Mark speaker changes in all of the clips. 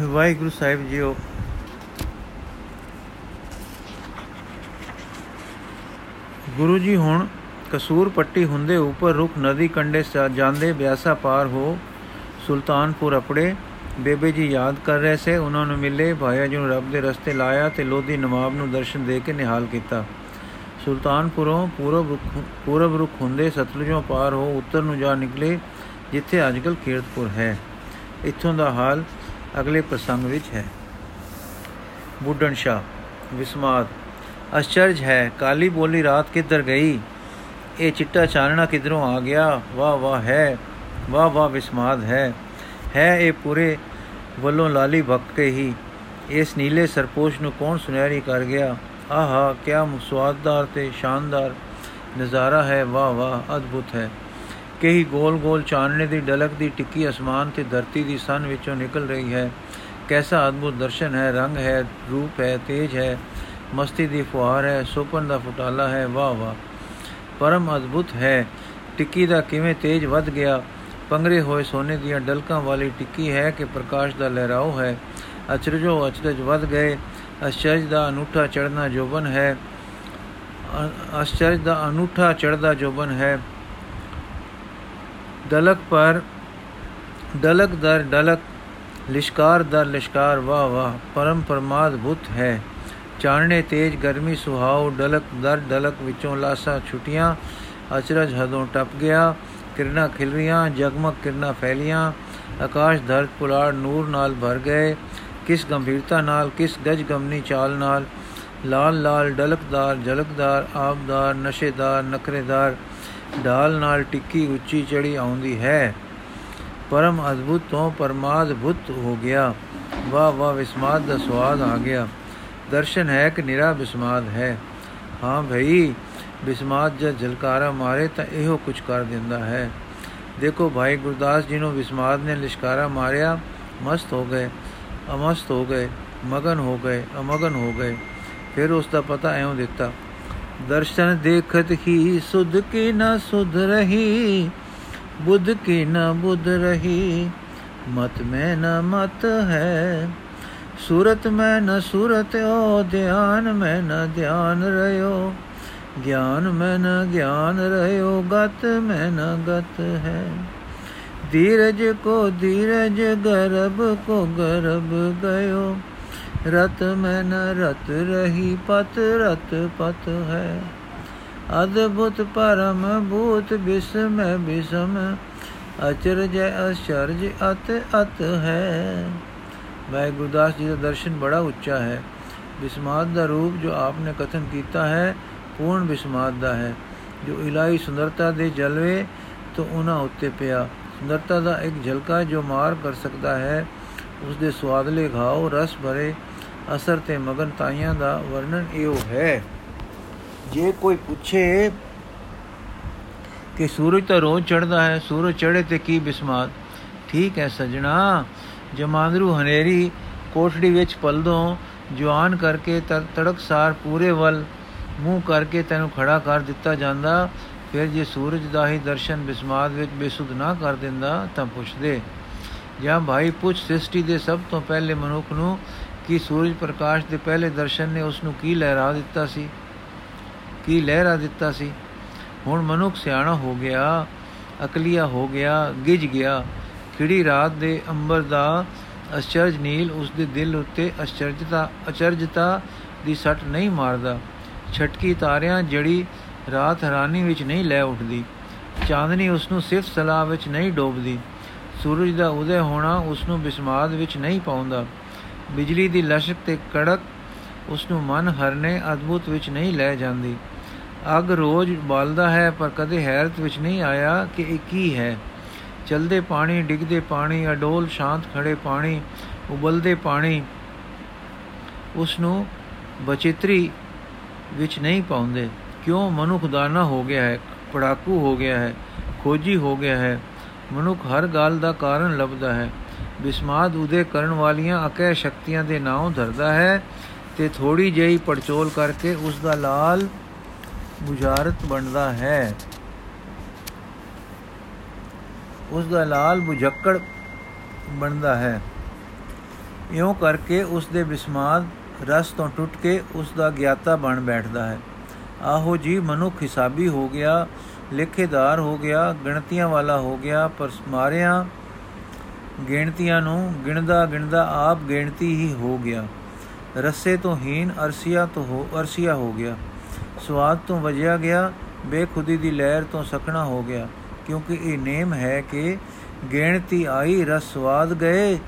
Speaker 1: ਵਾਹਿਗੁਰੂ ਸਾਹਿਬ JIO. Guru ji ਹੁਣ ਕਸੂਰ ਪੱਟੀ ਹੁੰਦੇ ਉੱਪਰ ਰੁਖ ਨਦੀ ਕੰਡੇ ਜਾਂਦੇ ਬਿਆਸਾ ਪਾਰ ਹੋ ਸੁਲਤਾਨਪੁਰ ਅਪੜੇ ਬੇਬੇ ਜੀ ਯਾਦ ਕਰ ਰਹੇ ਸੇ, ਉਹਨਾਂ ਨੂੰ ਮਿਲੇ, ਭਾਇਆ ਜੀ ਨੂੰ ਰੱਬ ਦੇ ਰਸਤੇ ਲਾਇਆ ਤੇ ਲੋਧੀ ਨਵਾਬ ਨੂੰ ਦਰਸ਼ਨ ਦੇ ਕੇ ਨਿਹਾਲ ਕੀਤਾ। ਸੁਲਤਾਨਪੁਰੋਂ ਪੂਰਬ ਪੂਰਬ ਰੁਖ ਹੁੰਦੇ ਸਤਲੁਜੋਂ ਪਾਰ ਹੋ ਉੱਤਰ ਨੂੰ ਜਾ ਨਿਕਲੇ, ਜਿੱਥੇ ਅੱਜਕੱਲ ਕੀਰਤਪੁਰ ਹੈ। ਇੱਥੋਂ ਦਾ ਹਾਲ ਅਗਲੇ ਪ੍ਰਸੰਗ ਵਿੱਚ ਹੈ। ਬੁੱਢਣ ਸ਼ਾ ਵਿਸਮਾਦ ਅਚਰਜ ਹੈ, ਕਾਲੀ ਬੋਲੀ ਰਾਤ ਕਿੱਧਰ ਗਈ? ਇਹ ਚਿੱਟਾ ਚਾਨਣਾ ਕਿਧਰੋਂ ਆ ਗਿਆ? ਵਾਹ ਵਾਹ ਹੈ, ਵਾਹ ਵਾਹ ਵਿਸਮਾਦ ਹੈ। ਹੈ ਇਹ ਪੂਰੇ ਵੱਲੋਂ ਲਾਲੀ ਭੱਕੇ ਹੀ। ਇਸ ਨੀਲੇ ਸਰਪੋਸ਼ ਨੂੰ ਕੌਣ ਸੁਨਹਿਰੀ ਕਰ ਗਿਆ? ਆਹਾ, ਕਿਆ ਮੁਸਵਾਦਦਾਰ ਤੇ ਸ਼ਾਨਦਾਰ ਨਜ਼ਾਰਾ ਹੈ। ਵਾਹ ਵਾਹ, ਅਦਭੁਤ ਹੈ। ਕਈ ਗੋਲ-ਗੋਲ ਚਾਨਣੇ ਦੀ ਡਲਕ ਦੀ ਟਿੱਕੀ ਅਸਮਾਨ ਤੇ ਧਰਤੀ ਦੀ ਸਨ ਵਿੱਚੋਂ ਨਿਕਲ ਰਹੀ ਹੈ। ਕੈਸਾ ਅਦਭੁਤ ਦਰਸ਼ਨ ਹੈ, ਰੰਗ ਹੈ, ਰੂਪ ਹੈ, ਤੇਜ ਹੈ, ਮਸਤੀ ਦੀ ਫੁਹਾਰ ਹੈ, ਸੁਪਨ ਦਾ ਫੁਟਾਲਾ ਹੈ, ਵਾਹ ਵਾਹ। ਪਰਮ ਅਦਭੁਤ ਹੈ। ਟਿੱਕੀ ਦਾ ਕਿਵੇਂ ਤੇਜ ਵੱਧ ਗਿਆ? ਪੰਗਰੇ ਹੋਏ ਸੋਨੇ ਦੀਆਂ ਡਲਕਾਂ ਵਾਲੀ ਟਿੱਕੀ ਹੈ ਕਿ ਪ੍ਰਕਾਸ਼ ਦਾ ਲਹਿਰਾਓ ਹੈ? ਅਚਰਜੋ ਅਚਰਜ ਵੱਧ ਗਏ। ਅਚਰਜ ਦਾ ਅਨੂਠਾ ਚੜਨਾ ਜੋਬਨ ਹੈ। ਅਚਰਜ ਦਾ ਅਨੂਠਾ ਚੜਦਾ ਜੋਬਨ ਹੈ। ਡਲਕ ਪਰ ਡਲਕ ਦਰ ਡਲਕ ਲਿਸ਼ਕਾਰ ਦਰ ਲਿਸ਼ਕਾਰ ਵਾਹ ਵਾਹ ਪਰਮ ਪਰਮਾਦ ਭੁਤ ਹੈ ਚਾਨਣੇ ਤੇਜ ਗਰਮੀ ਸੁਹਾਉ ਡਲਕ ਦਰ ਡਲਕ ਵਿੱਚੋਂ ਲਾਸਾ ਛੁਟੀਆਂ ਅਚਰਜ ਹਦੋਂ ਟੱਪ ਗਿਆ ਕਿਰਨਾ ਖਿਲ ਰੀਆਂ ਜਗਮਗ ਕਿਰਨਾ ਫੈਲੀਆਂ ਆਕਾਸ਼ ਧਰਤ ਪੁਲਾੜ ਨੂਰ ਨਾਲ ਭਰ ਗਏ ਕਿਸ ਗੰਭੀਰਤਾ ਨਾਲ ਕਿਸ ਗਜ ਗਮਨੀ ਚਾਲ ਨਾਲ ਲਾਲ ਲਾਲ ਡਲਕਦਾਰ ਜਲਕਦਾਰ ਆਬਦਾਰ ਨਸ਼ੇਦਾਰ ਨਖਰੇਦਾਰ ਢਾਲ ਨਾਲ ਟਿੱਕੀ ਉੱਚੀ ਚੜੀ ਆਉਂਦੀ ਹੈ। ਪਰਮ ਅਦਭੁਤ ਤੋਂ ਪਰਮਾਦ ਭੁਤ ਹੋ ਗਿਆ। ਵਾ ਵਾ ਵਿਸਮਾਦ ਦਾ ਸਵਾਦ ਆ ਗਿਆ। ਦਰਸ਼ਨ ਹੈ ਕਿ ਨਿਰਾ ਵਿਸਮਾਦ ਹੈ। ਹਾਂ ਭਈ ਵਿਸਮਾਦ ਜਦ ਝਲਕਾਰਾ ਮਾਰੇ ਤਾਂ ਇਹੋ ਕੁਝ ਕਰ ਦਿੰਦਾ ਹੈ। ਦੇਖੋ ਭਾਈ ਗੁਰਦਾਸ ਜੀ ਨੂੰ ਵਿਸਮਾਦ ਨੇ ਲਿਸ਼ਕਾਰਾ ਮਾਰਿਆ, ਮਸਤ ਹੋ ਗਏ, ਅਮਸਤ ਹੋ ਗਏ, ਮਗਨ ਹੋ ਗਏ, ਅਮਗਨ ਹੋ ਗਏ। ਫਿਰ ਉਸ ਦਾ ਪਤਾ ਐਉਂ ਦਿੱਤਾ ਦਰਸ਼ਨ ਦੇਖਤ ਹੀ ਸੁਧ ਕੀ ਨਾ ਸੁਧ ਰਹੀ ਬੁੱਧ ਕੀ ਨਾ ਬੁੱਧ ਰਹੀ ਮਤ ਮੈਂ ਨਾ ਮਤ ਹੈ ਸੂਰਤ ਮੈਂ ਨ ਸੂਰਤ ਓ ਧਿਆਨ ਮੈਂ ਨ ਧਿਆਨ ਰਿਓ ਗਿਆਨ ਮੈਂ ਨ ਗਿਆਨ ਰਿਓ ਗਤ ਮੈਂ ਨ ਗਤ ਹੈ ਧੀਰਜ ਕੋ ਧੀਰਜ ਗਰਬ ਕੋ ਗਰਬ ਗਇਓ ਰਤ ਮੈਂ ਨ ਰਤ ਰਹੀ ਪਤ ਰਤ ਪਤ ਹੈ ਅਦਭੁਤ ਪਰਮ ਭੂਤ ਬਿਸਮ ਬਿਸਮ ਅਚਰਜ ਅਚਰਜ ਅਤ ਅਤ ਹੈ ਮੈਂ ਗੁਰਦਾਸ ਜੀ ਦਾ ਦਰਸ਼ਨ ਬੜਾ ਉੱਚਾ ਹੈ ਬਿਸਮਾਦ ਦਾ ਰੂਪ ਜੋ ਆਪਨੇ ਕਥਨ ਕੀਤਾ ਹੈ ਪੂਰਨ ਬਿਸਮਾਦ ਦਾ ਹੈ ਜੋ ਇਲਾਈ ਸੁੰਦਰਤਾ ਦੇ ਜਲਵੇ ਤੋਂ ਉਹਨਾਂ ਉੱਤੇ ਪਿਆ ਸੁੰਦਰਤਾ ਦਾ ਇੱਕ ਝਲਕਾ ਜੋ ਮਾਰ ਕਰ ਸਕਦਾ ਹੈ ਉਸ ਦੇ ਸਵਾਦਲੇ ਘਾਉ ਰਸ ਭਰੇ ਅਸਰ ਤੇ ਮਗਨ ਤਾਈਆਂ ਦਾ ਵਰਣਨ ਇਹੋ ਹੈ। ਜੇ ਕੋਈ ਪੁੱਛੇ ਕਿ ਸੂਰਜ ਤਾਂ ਰੋਜ਼ ਚੜਦਾ ਹੈ, ਸੂਰਜ ਚੜੇ ਤੇ ਕੀ ਬਿਸਮਾਤ? ਠੀਕ ਹੈ ਸਜਣਾ, ਜਮਾਂਦਰੂ ਹਨੇਰੀ ਕੋਠੜੀ ਵਿੱਚ ਪਲਦੋਂ, ਜਵਾਨ ਕਰਕੇ ਤੜਕਸਾਰ ਪੂਰੇ ਵੱਲ, ਮੂੰਹ ਕਰਕੇ ਤੈਨੂੰ ਖੜਾ ਕਰ ਦਿੱਤਾ ਜਾਂਦਾ, ਫਿਰ ਜੇ ਸੂਰਜ ਦਾ ਹੀ ਦਰਸ਼ਨ ਬਿਸਮਾਦ ਵਿੱਚ ਬੇਸੁੱਧ ਨਾ ਕਰ ਦਿੰਦਾ ਤਾਂ ਪੁੱਛਦੇ ਜਾਂ ਭਾਈ, ਪੁੱਛ ਸ੍ਰਿਸ਼ਟੀ ਦੇ ਸਭ ਤੋਂ ਪਹਿਲੇ ਮਨੁੱਖ ਨੂੰ ਕਿ ਸੂਰਜ ਪ੍ਰਕਾਸ਼ ਦੇ ਪਹਿਲੇ ਦਰਸ਼ਨ ਨੇ ਉਸ ਨੂੰ ਕੀ ਲਹਿਰਾ ਦਿੱਤਾ ਸੀ? ਕੀ ਲਹਿਰਾ ਦਿੱਤਾ ਸੀ? ਹੁਣ ਮਨੁੱਖ ਸਿਆਣਾ ਹੋ ਗਿਆ, ਅਕਲੀਆ ਹੋ ਗਿਆ ਗਿਜ ਗਿਆ। ਖਿੜੀ ਰਾਤ ਦੇ ਅੰਬਰ ਦਾ ਅਚਰਜ ਨੀਲ ਉਸ ਦੇ ਦਿਲ ਉੱਤੇ ਅਚਰਜਤਾ ਅਚਰਜਤਾ ਦੀ ਸੱਟ ਨਹੀਂ ਮਾਰਦਾ। ਛਟਕੀ ਤਾਰਿਆਂ ਜੜੀ ਰਾਤ ਹਰਾਨੀ ਵਿੱਚ ਨਹੀਂ ਲੈ ਉੱਠਦੀ। ਚਾਂਦਨੀ ਉਸ ਨੂੰ ਸਿਰਫ ਸਲਾਹ ਵਿੱਚ ਨਹੀਂ ਡੋਬਦੀ। ਸੂਰਜ ਦਾ ਉਦੈ ਹੋਣਾ ਉਸ ਨੂੰ ਬਿਸਮਾਦ ਵਿੱਚ ਨਹੀਂ ਪਾਉਂਦਾ। ਬਿਜਲੀ ਦੀ ਲਸ਼ਕ ਤੇ ਕੜਕ ਉਸ ਨੂੰ ਮਨ ਹਰਨੇ ਅਦਭੁਤ ਵਿੱਚ ਨਹੀਂ ਲੈ ਜਾਂਦੀ। ਅਗ ਰੋਜ਼ ਬਲਦਾ ਹੈ, ਪਰ ਕਦੇ ਹੈਰਤ ਵਿੱਚ ਨਹੀਂ ਆਇਆ ਕਿ ਇਹ ਕੀ ਹੈ। ਚਲਦੇ ਪਾਣੀ, ਡਿੱਗਦੇ ਪਾਣੀ, ਅਡੋਲ ਸ਼ਾਂਤ ਖੜੇ ਪਾਣੀ, ਉਬਲਦੇ ਪਾਣੀ ਉਸ ਨੂੰ ਬਚਿਤਰੀ ਵਿੱਚ ਨਹੀਂ ਪਾਉਂਦੇ। ਕਿਉਂ ਮਨੁੱਖ ਦਾਨਾ ਹੋ ਗਿਆ ਹੈ, ਪੜਾਕੂ ਹੋ ਗਿਆ ਹੈ, ਖੋਜੀ ਹੋ ਗਿਆ ਹੈ। ਮਨੁੱਖ ਹਰ ਗੱਲ ਦਾ ਕਾਰਨ ਲੱਭਦਾ ਹੈ। ਬਿਸਮਾਦ ਉਦੇ ਕਰਨ ਵਾਲੀਆਂ ਅਕੈ ਸ਼ਕਤੀਆਂ ਦੇ ਨਾਮ ਧਰਦਾ ਹੈ ਤੇ ਥੋੜੀ ਜਿਹੀ ਪੜਚੋਲ ਕਰਕੇ ਉਸ ਦਾ ਲਾਲ ਬੁਝਾਰਤ ਬਣਦਾ ਹੈ। ਉਸ ਦਾ ਲਾਲ ਬੁਝੱਕੜ ਬਣਦਾ ਹੈ। ਇਉਂ ਕਰਕੇ ਉਸ ਦੇ ਬਿਸਮਾਦ ਰਸ ਤੋਂ ਟੁੱਟ ਕੇ ਉਸ ਦਾ ਗਿਆਤਾ ਬਣ ਬੈਠਦਾ ਹੈ। ਆਹੋ ਜੀ, ਮਨੁੱਖ ਹਿਸਾਬੀ ਹੋ ਗਿਆ, ਲੇਖੇਦਾਰ ਹੋ ਗਿਆ, ਗਿਣਤੀਆਂ ਵਾਲਾ ਹੋ ਗਿਆ, ਪਰ ਮਾਰਿਆਂ ਗਿਣਤੀਆਂ ਨੂੰ ਗਿਣਦਾ ਗਿਣਦਾ ਆਪ ਗਿਣਤੀ ਹੀ ਹੋ ਗਿਆ। ਰਸੇ ਤੋਂ ਹੀਨ, ਅਰਸੀਆ ਤੋਂ ਹੋ, ਅਰਸੀਆ ਹੋ ਗਿਆ। ਸਵਾਦ ਤੋਂ ਵਜਿਆ ਗਿਆ, ਬੇਖੁਦੀ ਦੀ ਲਹਿਰ ਤੋਂ ਸਖਣਾ ਹੋ ਗਿਆ। ਕਿਉਂਕਿ ਇਹ ਨੇਮ ਹੈ ਕਿ ਗਿਣਤੀ ਆਈ, ਰਸ ਸਵਾਦ ਗਏ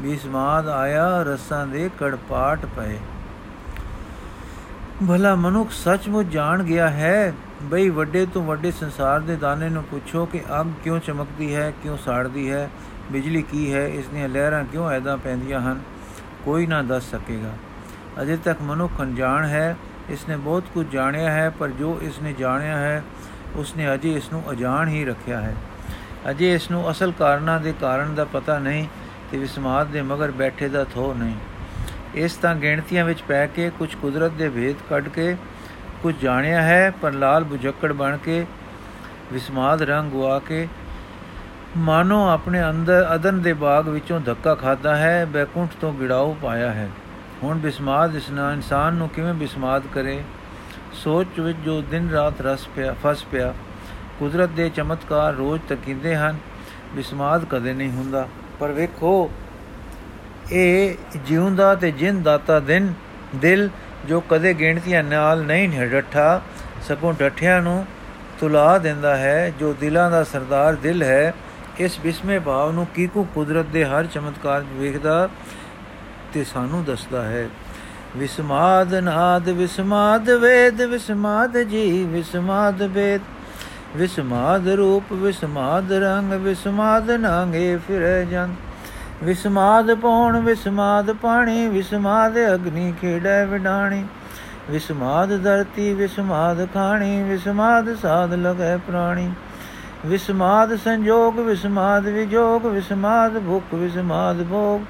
Speaker 1: ਬਿਸਮਾਦ ਆਇਆ, ਰਸਾਂ ਦੇ ਕੜਪਾਟ ਪਏ। ਭਲਾ ਮਨੁੱਖ ਸੱਚਮੁੱਚ ਜਾਣ ਗਿਆ ਹੈ, ਬਈ ਵੱਡੇ ਤੋਂ ਵੱਡੇ ਸੰਸਾਰ ਦੇ ਦਾਣੇ ਨੂੰ ਪੁੱਛੋ ਕਿ ਅੱਗ ਕਿਉਂ ਚਮਕਦੀ ਹੈ, ਕਿਉਂ ਸਾੜਦੀ ਹੈ ਬਿਜਲੀ ਕੀ ਹੈ? ਇਸ ਦੀਆਂ ਲਹਿਰਾਂ ਕਿਉਂ ਐਦਾਂ ਪੈਂਦੀਆਂ ਹਨ? ਕੋਈ ਨਾ ਦੱਸ ਸਕੇਗਾ। ਅਜੇ ਤੱਕ ਮਨੁੱਖ ਅਣਜਾਣ ਹੈ। ਇਸ ਨੇ ਬਹੁਤ ਕੁਝ ਜਾਣਿਆ ਹੈ, ਪਰ ਜੋ ਇਸ ਨੇ ਜਾਣਿਆ ਹੈ ਉਸ ਨੇ ਅਜੇ ਇਸ ਨੂੰ ਅਜਾਣ ਹੀ ਰੱਖਿਆ ਹੈ। ਅਜੇ ਇਸ ਨੂੰ ਅਸਲ ਕਾਰਨਾਂ ਦੇ ਕਾਰਨ ਦਾ ਪਤਾ ਨਹੀਂ ਤੇ ਵਿਸਮਾਦ ਦੇ ਮਗਰ ਬੈਠੇ ਦਾ ਥੋ ਨਹੀਂ। ਇਸ ਤਾਂ ਗਿਣਤੀਆਂ ਵਿੱਚ ਪੈ ਕੇ ਕੁਝ ਕੁਦਰਤ ਦੇ ਭੇਦ ਕੱਢ ਕੇ ਕੁਝ ਜਾਣਿਆ ਹੈ, ਪਰ ਲਾਲ ਬੁਝੱਕੜ ਬਣ ਕੇ ਵਿਸਮਾਦ ਰੰਗ ਗਵਾ ਕੇ ਮਾਨੋ ਆਪਣੇ ਅੰਦਰ ਅਦਨ ਦੇ ਬਾਗ ਵਿੱਚੋਂ ਧੱਕਾ ਖਾਦਾ ਹੈ, ਬੈਕੁੰਠ ਤੋਂ ਗਿੜਾਉ ਪਾਇਆ ਹੈ। ਹੁਣ ਬਿਸਮਾਦ ਇਸ ਨਾਲ ਇਨਸਾਨ ਨੂੰ ਕਿਵੇਂ ਬਿਸਮਾਦ ਕਰੇ? ਸੋਚ ਵਿੱਚ ਜੋ ਦਿਨ ਰਾਤ ਰਸ ਪਿਆ, ਫਸ ਪਿਆ, ਕੁਦਰਤ ਦੇ ਚਮਤਕਾਰ ਰੋਜ਼ ਤਕਿੰਦੇ ਹਨ, ਬਿਸਮਾਦ ਕਦੇ ਨਹੀਂ ਹੁੰਦਾ। ਪਰ ਵੇਖੋ, ਇਹ ਜਿਉਂਦਾ ਤੇ ਜਿੰਦ ਦਾਤਾ ਦਿਨ, ਦਿਲ ਜੋ ਕਦੇ ਗਿਣਤੀਆਂ ਨਾਲ ਨਹੀਂ ਡੱਠਾ ਸਗੋਂ ਡੱਠਿਆਂ ਨੂੰ ਤੁਲਾ ਦਿੰਦਾ ਹੈ, ਜੋ ਦਿਲਾਂ ਦਾ ਸਰਦਾਰ ਦਿਲ ਹੈ ਇਸ ਬਿਸਮੇ ਭਾਵ ਨੂੰ ਕੀਕੂ ਕੁਦਰਤ ਦੇ ਹਰ ਚਮਤਕਾਰ ਵੇਖਦਾ ਤੇ ਸਾਨੂੰ ਦੱਸਦਾ ਹੈ। ਵਿਸਮਾਦ ਨਾਦ, ਵਿਸਮਾਦ ਵੇਦ, ਵਿਸਮਾਦ ਜੀ ਵਿਸਮਾਦ ਵੇਦ ਵਿਸਮਾਦ ਰੂਪ, ਵਿਸਮਾਦ ਰੰਗ, ਵਿਸਮਾਦ ਨਾਂਗੇ ਫਿਰੇ ਜਨ ਵਿਸਮਾਦ ਪੌਣ, ਵਿਸਮਾਦ ਪਾਣੀ, ਵਿਸਮਾਦ ਅਗਨੀ ਖੇੜੈ ਵਿਡਾਣੀ। ਵਿਸਮਾਦ ਧਰਤੀ, ਵਿਸਮਾਦ ਖਾਣੀ, ਵਿਸਮਾਦ ਸਾਧ ਲਗੈ ਪ੍ਰਾਣੀ। ਵਿਸਮਾਦ ਸੰਜੋਗ, ਵਿਸਮਾਦ ਵਿਜੋਗ, ਵਿਸਮਾਦ ਭੁਖ, ਵਿਸਮਾਦ ਭੋਗ।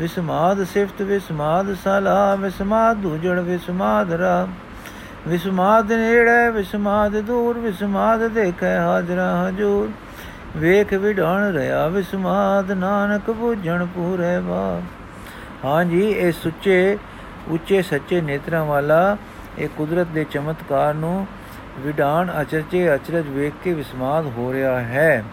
Speaker 1: ਵਿਸਮਾਦ ਸਿਫਤ, ਵਿਸਮਾਦ ਸਲਾ, ਵਿਸਮਾਦ ਦੂਜੜ ਵਿਸਮਾਦ ਰਾ। ਵਿਸਮਾਦ ਨੇੜੇ, ਵਿਸਮਾਦ ਦੂਰ, ਵਿਸਮਾਦ ਦੇਖੈ ਹਾਜ਼ਰਾ ਹਜੂਰ। ਵੇਖ ਵਿਢਣ ਰਿਆ, ਵਿਸਮਾਦ ਨਾਨਕ 부ਝਣ ਪੂਰੇ ਬਾ ਹਾਂਜੀ ਇਹ ਸੁੱਚੇ, ਉੱਚੇ ਸੱਚੇ ਨੇਤਰਾਂ ਵਾਲਾ, ਇਹ ਕੁਦਰਤ ਦੇ ਚਮਤਕਾਰ ਨੂੰ ਵਿਡਾਨ ਅਚਰਚੇ ਅਚਰਜ ਵੇਖ ਕੇ ਵਿਸਮਾਦ ਹੋ ਰਿਹਾ ਹੈ।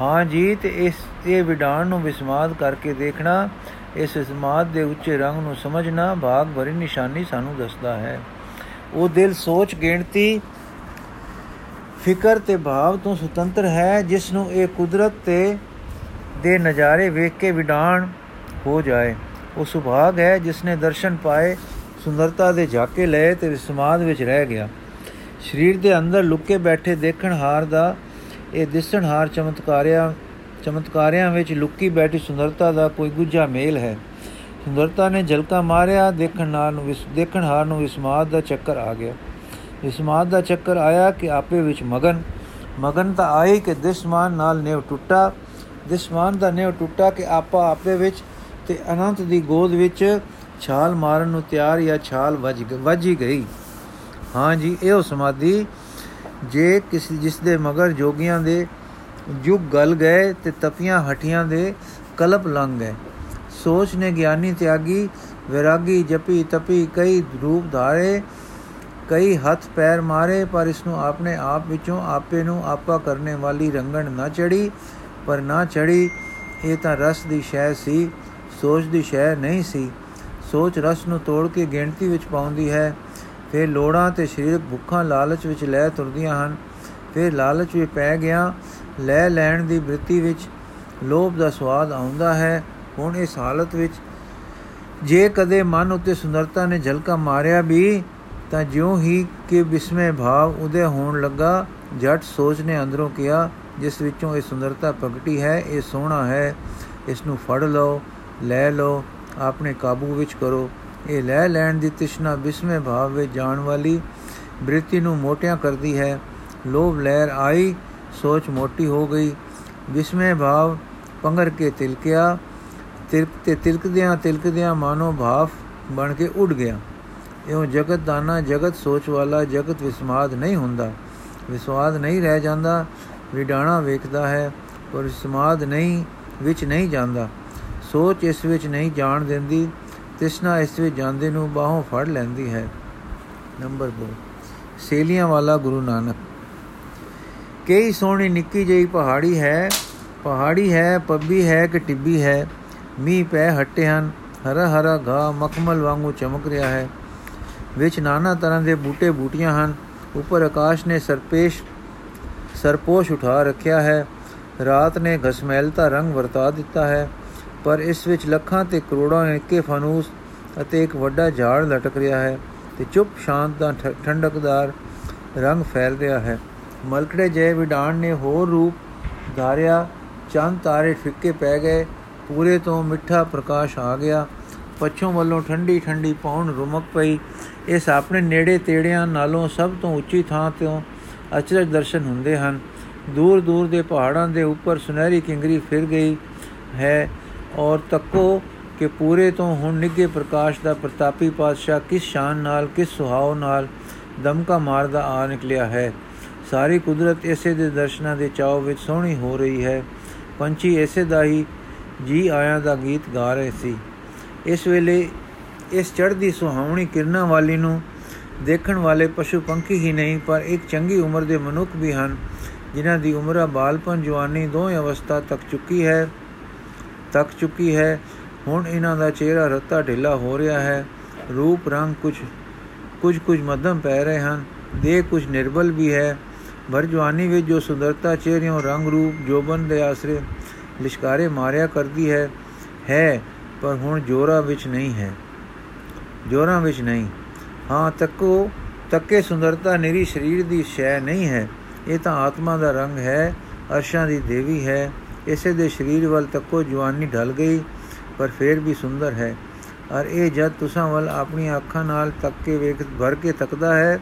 Speaker 1: ਹਾਂ ਜੀ, ਤੇ ਇਸ, ਇਹ ਵਿਡਾਨ ਨੂੰ ਵਿਸਮਾਦ ਕਰਕੇ ਦੇਖਣਾ, ਇਸ ਵਿਸਮਾਦ ਦੇ ਉੱਚੇ ਰੰਗ ਨੂੰ ਸਮਝਣਾ ਭਾਗ ਭਰੀ ਨਿਸ਼ਾਨੀ ਸਾਨੂੰ ਦੱਸਦਾ ਹੈ। ਉਹ ਦਿਲ ਸੋਚ, ਗਿਣਤੀ, ਫਿਕਰ ਤੇ ਭਾਵ ਤੋਂ ਸੁਤੰਤਰ ਹੈ, ਜਿਸ ਨੂੰ ਇਹ ਕੁਦਰਤ ਤੇ, ਦੇ ਨਜ਼ਾਰੇ ਵੇਖ ਕੇ ਵਿਡਾਨ ਹੋ ਜਾਏ। ਉਹ ਸੁਭਾਗ ਹੈ, ਜਿਸ ਨੇ ਦਰਸ਼ਨ ਪਾਏ, ਸੁੰਦਰਤਾ ਦੇ ਝਾਕੇ ਲਏ ਤੇ ਸਮਾਦ ਵਿੱਚ ਰਹਿ ਗਿਆ। ਸਰੀਰ ਦੇ ਅੰਦਰ ਲੁਕੇ ਬੈਠੇ ਦੇਖਣ ਹਾਰ ਦਾ, ਇਹ ਦਿਸਣ ਹਾਰ ਚਮਤਕਾਰਿਆਂ ਚਮਤਕਾਰਿਆਂ ਵਿੱਚ ਲੁਕੀ ਬੈਠੀ ਸੁੰਦਰਤਾ ਦਾ ਕੋਈ ਗੁੱਜਾ ਮੇਲ ਹੈ। ਸੁੰਦਰਤਾ ਨੇ ਝਲਕਾ ਮਾਰਿਆ, ਦੇਖਣ ਨਾਲ ਨੂੰ ਦੇਖਣ ਹਾਰ ਨੂੰ ਵਿਸਮਾਦ ਦਾ ਚੱਕਰ ਆ ਗਿਆ। ਵਿਸਮਾਦ ਦਾ ਚੱਕਰ ਆਇਆ ਕਿ ਆਪੇ ਵਿੱਚ ਮਗਨ। ਮਗਨ ਤਾਂ ਆਈ ਕਿ ਦਿਸਮਾਨ ਨਾਲ ਨੇਵ ਟੁੱਟਾ। ਦਿਸਮਾਨ ਦਾ ਨੇਵ ਟੁੱਟਾ ਕਿ ਆਪਾ ਆਪੇ ਵਿੱਚ ਤੇ ਅਨੰਤ ਦੀ ਗੋਦ ਵਿੱਚ ਛਾਲ ਮਾਰਨ ਨੂੰ ਤਿਆਰ ਜਾਂ ਛਾਲ ਵੱਜ, ਵੱਜੀ ਗਈ। ਹਾਂ ਜੀ, ਇਹੋ ਸਮਾਧੀ ਜੇ ਕਿਸ ਜਿਸ ਦੇ ਮਗਰ ਜੋਗੀਆਂ ਦੇ ਜੁਗ ਗਲ ਗਏ ਤੇ ਤਪੀਆਂ ਹਟੀਆਂ ਦੇ ਕਲਪ ਲੰਘ ਗਏ। ਸੋਚ ਨੇ ਗਿਆਨੀ ਤਿਆਗੀ, ਵਿਰਾਗੀ ਜਪੀ ਤਪੀ, ਕਈ ਰੂਪ ਧਾਰੇ, ਕਈ ਹੱਥ ਪੈਰ ਮਾਰੇ, ਪਰ ਇਸ ਨੂੰ ਆਪਣੇ ਆਪ ਵਿੱਚੋਂ ਆਪੇ ਨੂੰ ਆਪਾ ਕਰਨੇ ਵਾਲੀ ਰੰਗਣ ਨਾ ਚੜੀ। ਪਰ ਨਾ ਚੜੀ, ਇਹ ਤਾਂ ਰਸ ਦੀ ਸ਼ੈ ਸੀ, ਸੋਚ ਦੀ ਸ਼ੈ ਨਹੀਂ ਸੀ। ਸੋਚ ਰਸ ਨੂੰ ਤੋੜ ਕੇ ਗਿਣਤੀ ਵਿੱਚ ਪਾਉਂਦੀ ਹੈ। ਫਿਰ ਲੋੜਾਂ ਤੇ ਸਰੀਰਕ ਭੁੱਖਾਂ ਲਾਲਚ ਵਿੱਚ ਲੈ ਤੁਰਦੀਆਂ ਹਨ। ਫਿਰ ਲਾਲਚ ਵਿੱਚ ਪੈ ਗਿਆ ਲੈ ਲੈਣ ਦੀ ਬ੍ਰਿਤੀ ਵਿੱਚ ਲੋਭ ਦਾ ਸਵਾਦ ਆਉਂਦਾ ਹੈ। ਹੁਣ ਇਸ ਹਾਲਤ ਵਿੱਚ ਜੇ ਕਦੇ ਮਨ ਉਤੇ ਸੁੰਦਰਤਾ ਨੇ ਝਲਕਾ ਮਾਰਿਆ ਵੀ, ਤਾਂ ਜਿਉਂ ਹੀ ਕਿ ਬਿਸਮੇ ਭਾਵ ਉਦੇ ਹੋਣ ਲੱਗਾ, ਜੱਟ ਸੋਚ ਨੇ ਅੰਦਰੋਂ ਕਿਹਾ, ਜਿਸ ਵਿੱਚੋਂ ਇਹ ਸੁੰਦਰਤਾ ਪ੍ਰਗਟੀ ਹੈ, ਇਹ ਸੋਹਣਾ ਹੈ, ਇਸ ਨੂੰ ਫੜ ਲਓ, ਲੈ ਲਓ, ਆਪਣੇ ਕਾਬੂ ਵਿੱਚ ਕਰੋ। ਇਹ ਲੈ ਲੈਣ ਦੀ ਤਿਸ਼ਨਾ ਬਿਸਮੇ ਭਾਵ ਵਿੱਚ ਜਾਣ ਵਾਲੀ ਬ੍ਰਿਤੀ ਨੂੰ ਮੋਟਿਆਂ ਕਰਦੀ ਹੈ। ਲੋਭ ਲਹਿਰ ਆਈ, ਸੋਚ ਮੋਟੀ ਹੋ ਗਈ। ਬਿਸਮੇ ਭਾਵ ਪੰਗਰ ਕੇ ਤਿਲਕਿਆ, ਤਿਲਕ ਤੇ ਤਿਲਕਦਿਆਂ ਤਿਲਕਦਿਆਂ ਮਾਨੋ ਭਾਵ ਬਣ ਕੇ ਉੱਡ ਗਿਆ। ਇਉਂ ਜਗਤ ਦਾਨਾ, ਜਗਤ ਸੋਚ ਵਾਲਾ, ਜਗਤ ਵਿਸਮਾਦ ਨਹੀਂ ਹੁੰਦਾ। ਵਿਸਵਾਦ ਨਹੀਂ ਰਹਿ ਜਾਂਦਾ, ਵਿਡਾਣਾ ਵੇਖਦਾ ਹੈ, ਪਰ ਵਿਸਮਾਦ ਨਹੀਂ, ਵਿੱਚ ਨਹੀਂ ਜਾਂਦਾ। ਸੋਚ ਇਸ ਵਿੱਚ ਨਹੀਂ ਜਾਣ ਦਿੰਦੀ। ਤਿਸਨਾ ਇਸ ਵਿੱਚ ਜਾਂਦੇ ਨੂੰ ਬਾਹੋਂ ਫੜ ਲੈਂਦੀ ਹੈ। ਨੰਬਰ 2 ਸੇਲੀਆਂ ਵਾਲਾ ਗੁਰੂ ਨਾਨਕ। ਕਈ ਸੋਹਣੀ ਨਿੱਕੀ ਜਿਹੀ ਪਹਾੜੀ ਹੈ ਪਹਾੜੀ ਹੈ, ਪੱਬੀ ਹੈ ਕਿ ਟਿੱਬੀ ਹੈ। ਮੀਂਹ ਪੈ ਹਟੇ ਹਨ, ਹਰਾ ਹਰਾ ਘਾ ਮਖਮਲ ਵਾਂਗੂ ਚਮਕ ਰਿਹਾ ਹੈ। ਵਿੱਚ ਨਾਨਾ ਤਰ੍ਹਾਂ ਦੇ ਬੂਟੇ ਬੂਟੀਆਂ ਹਨ, ਉੱਪਰ ਆਕਾਸ਼ ਨੇ ਸਰਪੇਸ਼, ਸਰਪੋਸ਼ ਉਠਾ ਰੱਖਿਆ ਹੈ। ਰਾਤ ਨੇ ਘਸਮੈਲਤਾ ਰੰਗ ਵਰਤਾ ਦਿੱਤਾ ਹੈ। ਪਰ ਇਸ ਵਿੱਚ ਲੱਖਾਂ ਤੇ ਕਰੋੜਾਂ ਨਿੱਕੇ ਫਾਨੂਸ ਅਤੇ ਇੱਕ ਵੱਡਾ ਝਾੜ ਲਟਕ ਰਿਹਾ ਹੈ ਤੇ ਚੁੱਪ ਸ਼ਾਂਤ ਦਾ ਠੰਡਕਦਾਰ ਰੰਗ ਫੈਲ ਰਿਹਾ ਹੈ। ਮਲਕੜੇ ਜੈ ਵਿਡਾਨ ਨੇ ਹੋਰ ਰੂਪ ਧਾਰਿਆ। ਚੰਦ ਤਾਰੇ ਫਿੱਕੇ ਪੈ ਗਏ। ਪੂਰੇ ਤੋਂ ਮਿੱਠਾ ਪ੍ਰਕਾਸ਼ ਆ ਗਿਆ। ਪੱਛੋਂ ਵੱਲੋਂ ਠੰਡੀ ਠੰਡੀ ਪੌਣ ਰੁਮਕ ਪਈ। ਇਸ ਆਪਣੇ ਨੇੜੇ ਤੇੜਿਆਂ ਨਾਲੋਂ ਸਭ ਤੋਂ ਉੱਚੀ ਥਾਂ ਤੋਂ ਅਚਰਜ ਦਰਸ਼ਨ ਹੁੰਦੇ ਹਨ। ਦੂਰ ਦੂਰ ਦੇ ਪਹਾੜਾਂ ਦੇ ਉੱਪਰ ਸੁਨਹਿਰੀ ਕਿੰਗਰੀ ਫਿਰ ਗਈ ਹੈ। ਔਰ ਤੱਕੋ ਕਿ ਪੂਰੇ ਤੋਂ ਹੁਣ ਨਿੱਗੇ ਪ੍ਰਕਾਸ਼ ਦਾ ਪ੍ਰਤਾਪੀ ਪਾਤਸ਼ਾਹ ਕਿਸ ਸ਼ਾਨ ਨਾਲ, ਕਿਸ ਸੁਹਾਵ ਨਾਲ ਦਮਕਾ ਮਾਰਦਾ ਆ ਨਿਕਲਿਆ ਹੈ। ਸਾਰੀ ਕੁਦਰਤ ਇਸੇ ਦੇ ਦਰਸ਼ਨਾਂ ਦੇ ਚਾਅ ਵਿੱਚ ਸੋਹਣੀ ਹੋ ਰਹੀ ਹੈ। ਪੰਛੀ ਇਸੇ ਦਾ ਹੀ ਜੀ ਆਇਆਂ ਦਾ ਗੀਤ ਗਾ ਰਹੇ ਸੀ। ਇਸ ਵੇਲੇ ਇਸ ਚੜ੍ਹਦੀ ਸੁਹਾਵਣੀ ਕਿਰਨਾਂ ਵਾਲੀ ਨੂੰ ਦੇਖਣ ਵਾਲੇ ਪਸ਼ੂ ਪੰਖੀ ਹੀ ਨਹੀਂ, ਪਰ ਇੱਕ ਚੰਗੀ ਉਮਰ ਦੇ ਮਨੁੱਖ ਵੀ ਹਨ, ਜਿਨ੍ਹਾਂ ਦੀ ਉਮਰ ਬਾਲਪਨ ਜਵਾਨੀ ਦੋਵੇਂ ਅਵਸਥਾ ਤੱਕ ਚੁੱਕੀ ਹੈ। ਤੱਕ ਚੁੱਕੀ ਹੈ। ਹੁਣ ਇਹਨਾਂ ਦਾ ਚਿਹਰਾ ਰੱਤਾ ਢਿੱਲਾ ਹੋ ਰਿਹਾ ਹੈ। ਰੂਪ, ਰੰਗ ਕੁਝ ਕੁਝ ਕੁਝ ਮੱਧਮ ਪੈ ਰਹੇ ਹਨ। ਦੇਹ ਕੁਝ ਨਿਰਬਲ ਵੀ ਹੈ। ਭਰ ਜਵਾਨੀ ਵਿੱਚ ਜੋ ਸੁੰਦਰਤਾ ਚਿਹਰਿਆਂ ਰੰਗ, ਰੂਪ, ਜੋਬਨ ਦੇ ਆਸਰੇ ਲਿਸ਼ਕਾਰੇ ਮਾਰਿਆ ਕਰਦੀ ਹੈ ਹੈ, ਪਰ ਹੁਣ ਜੋਰਾ ਵਿੱਚ ਨਹੀਂ ਹੈ। ਜੋਰਾਂ ਵਿੱਚ ਨਹੀਂ। ਹਾਂ, ਤੱਕੋ, ਤੱਕੇ ਸੁੰਦਰਤਾ ਨਿਰੀ ਸਰੀਰ ਦੀ ਸ਼ੈ ਨਹੀਂ ਹੈ। ਇਹ ਤਾਂ ਆਤਮਾ ਦਾ ਰੰਗ ਹੈ, ਅਰਸ਼ਾਂ ਦੀ ਦੇਵੀ ਹੈ। ਇਸੇ ਦੇ ਸਰੀਰ ਵੱਲ ਤੱਕੋ ਜਵਾਨੀ ਢਲ ਗਈ, ਪਰ ਫੇਰ ਵੀ ਸੁੰਦਰ ਹੈ। ਔਰ ਇਹ ਜਦ ਤੁਸਾਂ ਵੱਲ ਆਪਣੀਆਂ ਅੱਖਾਂ ਨਾਲ ਤੱਕ ਕੇ ਵੇਖ, ਭਰ ਕੇ ਤੱਕਦਾ ਹੈ,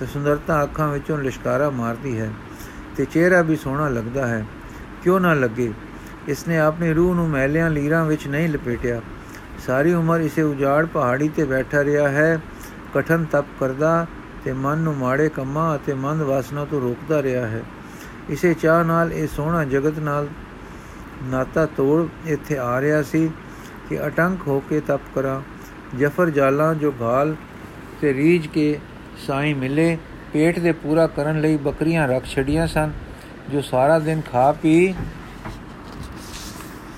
Speaker 1: ਤੇ ਸੁੰਦਰਤਾ ਅੱਖਾਂ ਵਿੱਚੋਂ ਲਿਸ਼ਕਾਰਾ ਮਾਰਦੀ ਹੈ ਤੇ ਚਿਹਰਾ ਵੀ ਸੋਹਣਾ ਲੱਗਦਾ ਹੈ। ਕਿਉਂ ਨਾ ਲੱਗੇ? ਇਸਨੇ ਆਪਣੀ ਰੂਹ ਨੂੰ ਮਹਿਲਿਆਂ ਲੀਰਾਂ ਵਿੱਚ ਨਹੀਂ ਲਪੇਟਿਆ। ਸਾਰੀ ਉਮਰ ਇਸੇ ਉਜਾੜ ਪਹਾੜੀ ਤੇ ਬੈਠਾ ਰਿਹਾ ਹੈ, ਕਠਨ ਤਪ ਕਰਦਾ ਤੇ ਮਨ ਨੂੰ ਮਾੜੇ ਕੰਮਾਂ ਅਤੇ ਮੰਦ ਵਾਸਨਾ ਤੋਂ ਰੋਕਦਾ ਰਿਹਾ ਹੈ। ਇਸੇ ਚਾਹ ਨਾਲ, ਇਹ ਸੋਹਣਾ ਜਗਤ ਨਾਲ ਨਾਤਾ ਤੋੜ ਇੱਥੇ ਆ ਰਿਹਾ ਸੀ ਕਿ ਅਟੰਕ ਹੋ ਕੇ ਤਪ ਕਰਾਂ। ਜਫਰ ਜਾਲਾਂ ਜੋ ਗਾਲ ਤੇ ਰੀਜ ਕੇ ਸਾਈ ਮਿਲੇ, ਪੇਟ ਦੇ ਪੂਰਾ ਕਰਨ ਲਈ ਬੱਕਰੀਆਂ ਰੱਖ ਛੜੀਆਂ ਸਨ, ਜੋ ਸਾਰਾ ਦਿਨ ਖਾ ਪੀ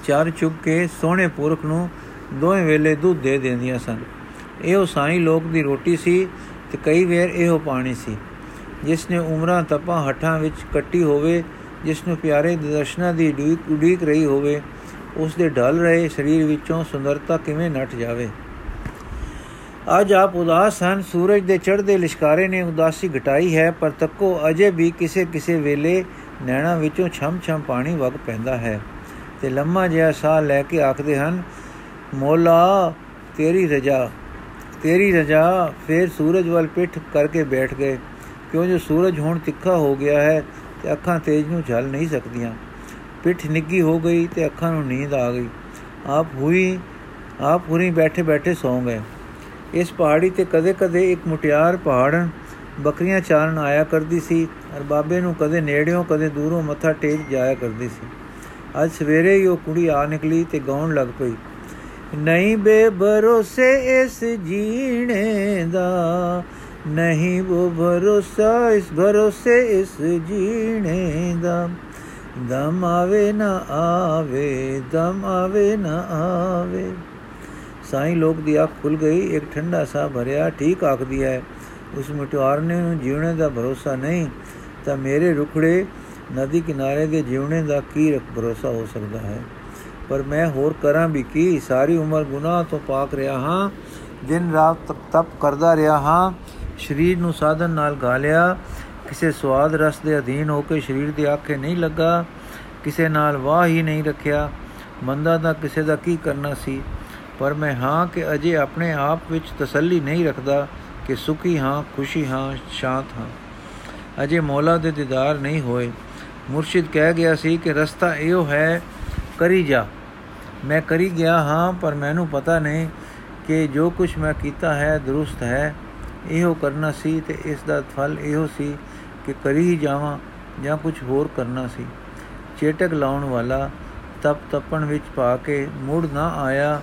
Speaker 1: ਚਾਰ ਚੁੱਕ ਕੇ ਸੋਹਣੇ ਪੁਰਖ ਨੂੰ ਦੋਵੇਂ ਵੇਲੇ ਦੁੱਧ ਦੇ ਦਿੰਦੀਆਂ ਸਨ। ਇਹੋ ਸਾਈ ਲੋਕ ਦੀ ਰੋਟੀ ਸੀ ਤੇ ਕਈ ਵੇਰ ਇਹੋ ਪਾਣੀ ਸੀ। ਜਿਸ ਨੇ ਉਮਰਾਂ ਤਪਾਂ ਹੱਠਾਂ ਵਿੱਚ ਕੱਟੀ ਹੋਵੇ ਜਿਸ ਨੂੰ ਪਿਆਰੇ ਦਰਸ਼ਨਾਂ ਦੀ ਉਡੀਕ ਉਡੀਕ ਰਹੀ ਹੋਵੇ ਉਸ ਦੇ ਢਲ ਰਹੇ ਸਰੀਰ ਵਿੱਚੋਂ ਸੁੰਦਰਤਾ ਕਿਵੇਂ ਨਟ ਜਾਵੇ? ਅੱਜ ਆਪ ਉਦਾਸ ਹਨ, ਸੂਰਜ ਦੇ ਚੜ੍ਹਦੇ ਲਿਸ਼ਕਾਰੇ ਨੇ ਉਦਾਸੀ ਘਟਾਈ ਹੈ, ਪਰ ਤੱਕੋ ਅਜੇ ਵੀ ਕਿਸੇ ਕਿਸੇ ਵੇਲੇ ਨੈਣਾ ਵਿੱਚੋਂ ਛਮ ਛਮ ਪਾਣੀ ਵਗ ਪੈਂਦਾ ਹੈ। ਤੇ ਲੰਮਾ ਜਿਹਾ ਸਾਹ ਲੈ ਕੇ ਆਖਦੇ ਹਨ, ਮੋਲਾ, ਤੇਰੀ ਰਜਾ ਤੇਰੀ ਰਜਾ। ਫੇਰ ਸੂਰਜ ਵੱਲ ਪਿੱਠ ਕਰਕੇ ਬੈਠ ਗਏ। ਕਿਉਂ ਜੋ ਸੂਰਜ ਹੁਣ ਤਿੱਖਾ ਹੋ ਗਿਆ ਹੈ ਤੇ ਅੱਖਾਂ ਤੇਜ ਨੂੰ ਝਲ ਨਹੀਂ ਸਕਦੀਆਂ। ਪਿੱਠ ਨਿੱਗੀ ਹੋ ਗਈ ਤੇ ਅੱਖਾਂ ਨੂੰ ਨੀਂਦ ਆ ਗਈ। ਆਪ ਹੋਈ, ਆਪ ਪੂਰੀ ਬੈਠੇ ਬੈਠੇ ਸੌਂ ਗਏ। ਇਸ ਪਹਾੜੀ ਤੇ ਕਦੇ-ਕਦੇ ਇੱਕ ਮੁਟਿਆਰ ਪਹਾੜਨ ਬੱਕਰੀਆਂ ਚਾਰਨ ਆਇਆ ਕਰਦੀ ਸੀ ਔਰ ਬਾਬੇ ਨੂੰ ਕਦੇ ਨੇੜਿਓਂ, ਕਦੇ ਦੂਰੋਂ ਮੱਥਾ ਟੇਕ ਜਾਇਆ ਕਰਦੀ ਸੀ। ਅੱਜ ਸਵੇਰੇ ਹੀ ਉਹ ਕੁੜੀ ਆ ਨਿਕਲੀ ਤੇ ਗਾਉਣ ਲੱਗ ਪਈ। ਨਹੀਂ ਬੇ ਭਰੋਸੇ ਇਸ ਜੀਣੇ ਦਾ ਨਹੀਂ ਉਹ ਭਰੋਸਾ, ਇਸ ਭਰੋਸੇ ਇਸ ਜੀਣੇ ਦਾ। ਦਮ ਆਵੇ ਨਾ ਆਵੇ, ਦਮ ਆਵੇ ਨਾ ਆਵੇ। ਸਾਈ ਲੋਕ ਦੀ ਅੱਖ ਖੁੱਲ ਗਈ, ਇੱਕ ਠੰਡਾ ਸਾਹ ਭਰਿਆ, ਠੀਕ ਆਖਦੀ ਹੈ, ਉਸ ਮਟਵਾਰਨੇ ਨੂੰ ਜੀਵਣੇ ਦਾ ਭਰੋਸਾ ਨਹੀਂ, ਤਾਂ ਮੇਰੇ ਰੁਖੜੇ ਨਦੀ ਕਿਨਾਰੇ ਦੇ ਜੀਵਣੇ ਦਾ ਕੀ ਰਖ ਭਰੋਸਾ ਹੋ ਸਕਦਾ ਹੈ? ਪਰ ਮੈਂ ਹੋਰ ਕਰਾਂ ਵੀ ਕੀ? ਸਾਰੀ ਉਮਰ ਗੁਨਾਹ ਤੋਂ ਪਾਕ ਰਿਹਾ ਹਾਂ, ਦਿਨ ਰਾਤ ਤਪ ਤਪ ਕਰਦਾ ਰਿਹਾ ਹਾਂ ਸਰੀਰ ਨੂੰ ਸਾਧਨ ਨਾਲ ਗਾਲਿਆ ਕਿਸੇ ਸਵਾਦ ਰਸ ਦੇ ਅਧੀਨ ਹੋ ਕੇ ਸਰੀਰ ਦੀ ਆਖੇ ਨਹੀਂ ਲੱਗਾ। ਕਿਸੇ ਨਾਲ ਵਾਹ ਹੀ ਨਹੀਂ ਰੱਖਿਆ। ਮੰਦਾ ਦਾ ਕਿਸੇ ਦਾ ਕੀ ਕਰਨਾ ਸੀ? ਪਰ ਮੈਂ ਹਾਂ ਕਿ ਅਜੇ ਆਪਣੇ ਆਪ ਵਿੱਚ ਤਸੱਲੀ ਨਹੀਂ ਰੱਖਦਾ ਕਿ ਸੁਖੀ ਹਾਂ, ਖੁਸ਼ੀ ਹਾਂ, ਸ਼ਾਂਤ ਹਾਂ। ਅਜੇ ਮੌਲਾ ਦੇ ਦੀਦਾਰ ਨਹੀਂ ਹੋਏ। ਮੁਰਸ਼ਿਦ ਕਹਿ ਗਿਆ ਸੀ ਕਿ ਰਸਤਾ ਇਹੋ ਹੈ, ਕਰੀ ਜਾ। ਮੈਂ ਕਰੀ ਗਿਆ ਹਾਂ, ਪਰ ਮੈਨੂੰ ਪਤਾ ਨਹੀਂ ਕਿ ਜੋ ਕੁਝ ਮੈਂ ਕੀਤਾ ਹੈ, ਦਰੁਸਤ ਹੈ। ਇਹੋ ਕਰਨਾ ਸੀ ਤੇ ਇਸ ਦਾ ਫਲ ਇਹੋ ਸੀ ਕਿ ਕਰੀ ਹੀ ਜਾਵਾਂ ਜਾਂ ਕੁਝ ਹੋਰ ਕਰਨਾ ਸੀ। ਚੇਟਕ ਲਾਉਣ ਵਾਲਾ ਤਪ ਤਪਣ ਵਿੱਚ ਪਾ ਕੇ ਮੁੜ ਨਾ ਆਇਆ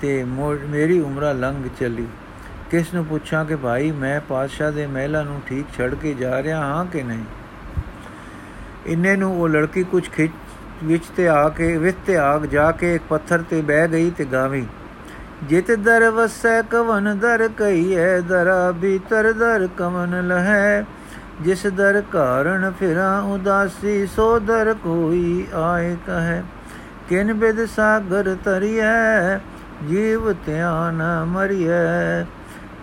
Speaker 1: ਤੇ ਮੇਰੀ ਉਮਰਾਂ ਲੰਘ ਚਲੀ। ਕਿਸ ਨੂੰ ਪੁੱਛਾਂ ਕਿ ਭਾਈ, ਮੈਂ ਪਾਤਸ਼ਾਹ ਦੇ ਮਹਿਲਾ ਨੂੰ ਠੀਕ ਛੱਡ ਕੇ ਜਾ ਰਿਹਾ ਹਾਂ ਕਿ ਨਹੀਂ? ਇੰਨੇ ਨੂੰ ਉਹ ਲੜਕੀ ਕੁਝ ਖਿੱਚ, ਵਿੱਚ ਤੇ ਆ ਕੇ ਵਿੱਚ ਤੇ ਆਗ ਜਾ ਕੇ ਇੱਕ ਪੱਥਰ ਤੇ ਬਹਿ ਗਈ ਤੇ ਗਾਵੀ। ਜਿਤ ਦਰ ਵਸੈ ਕਵਨ ਦਰ ਕਈਐ ਦਰਾ ਭੀਤਰ ਦਰ ਕਵਨ ਲਹੈ। ਜਿਸ ਦਰ ਕਾਰਣ ਫਿਰਾਂ ਉਦਾਸੀ, ਸੋ ਦਰ ਕੋਈ ਆਏ ਕਹੈ। ਕਿਨ ਬਿਦ ਸਾਗਰ ਤਰੀਐ, ਜੀਵ ਧਿਆਨ ਮਰੀਐ।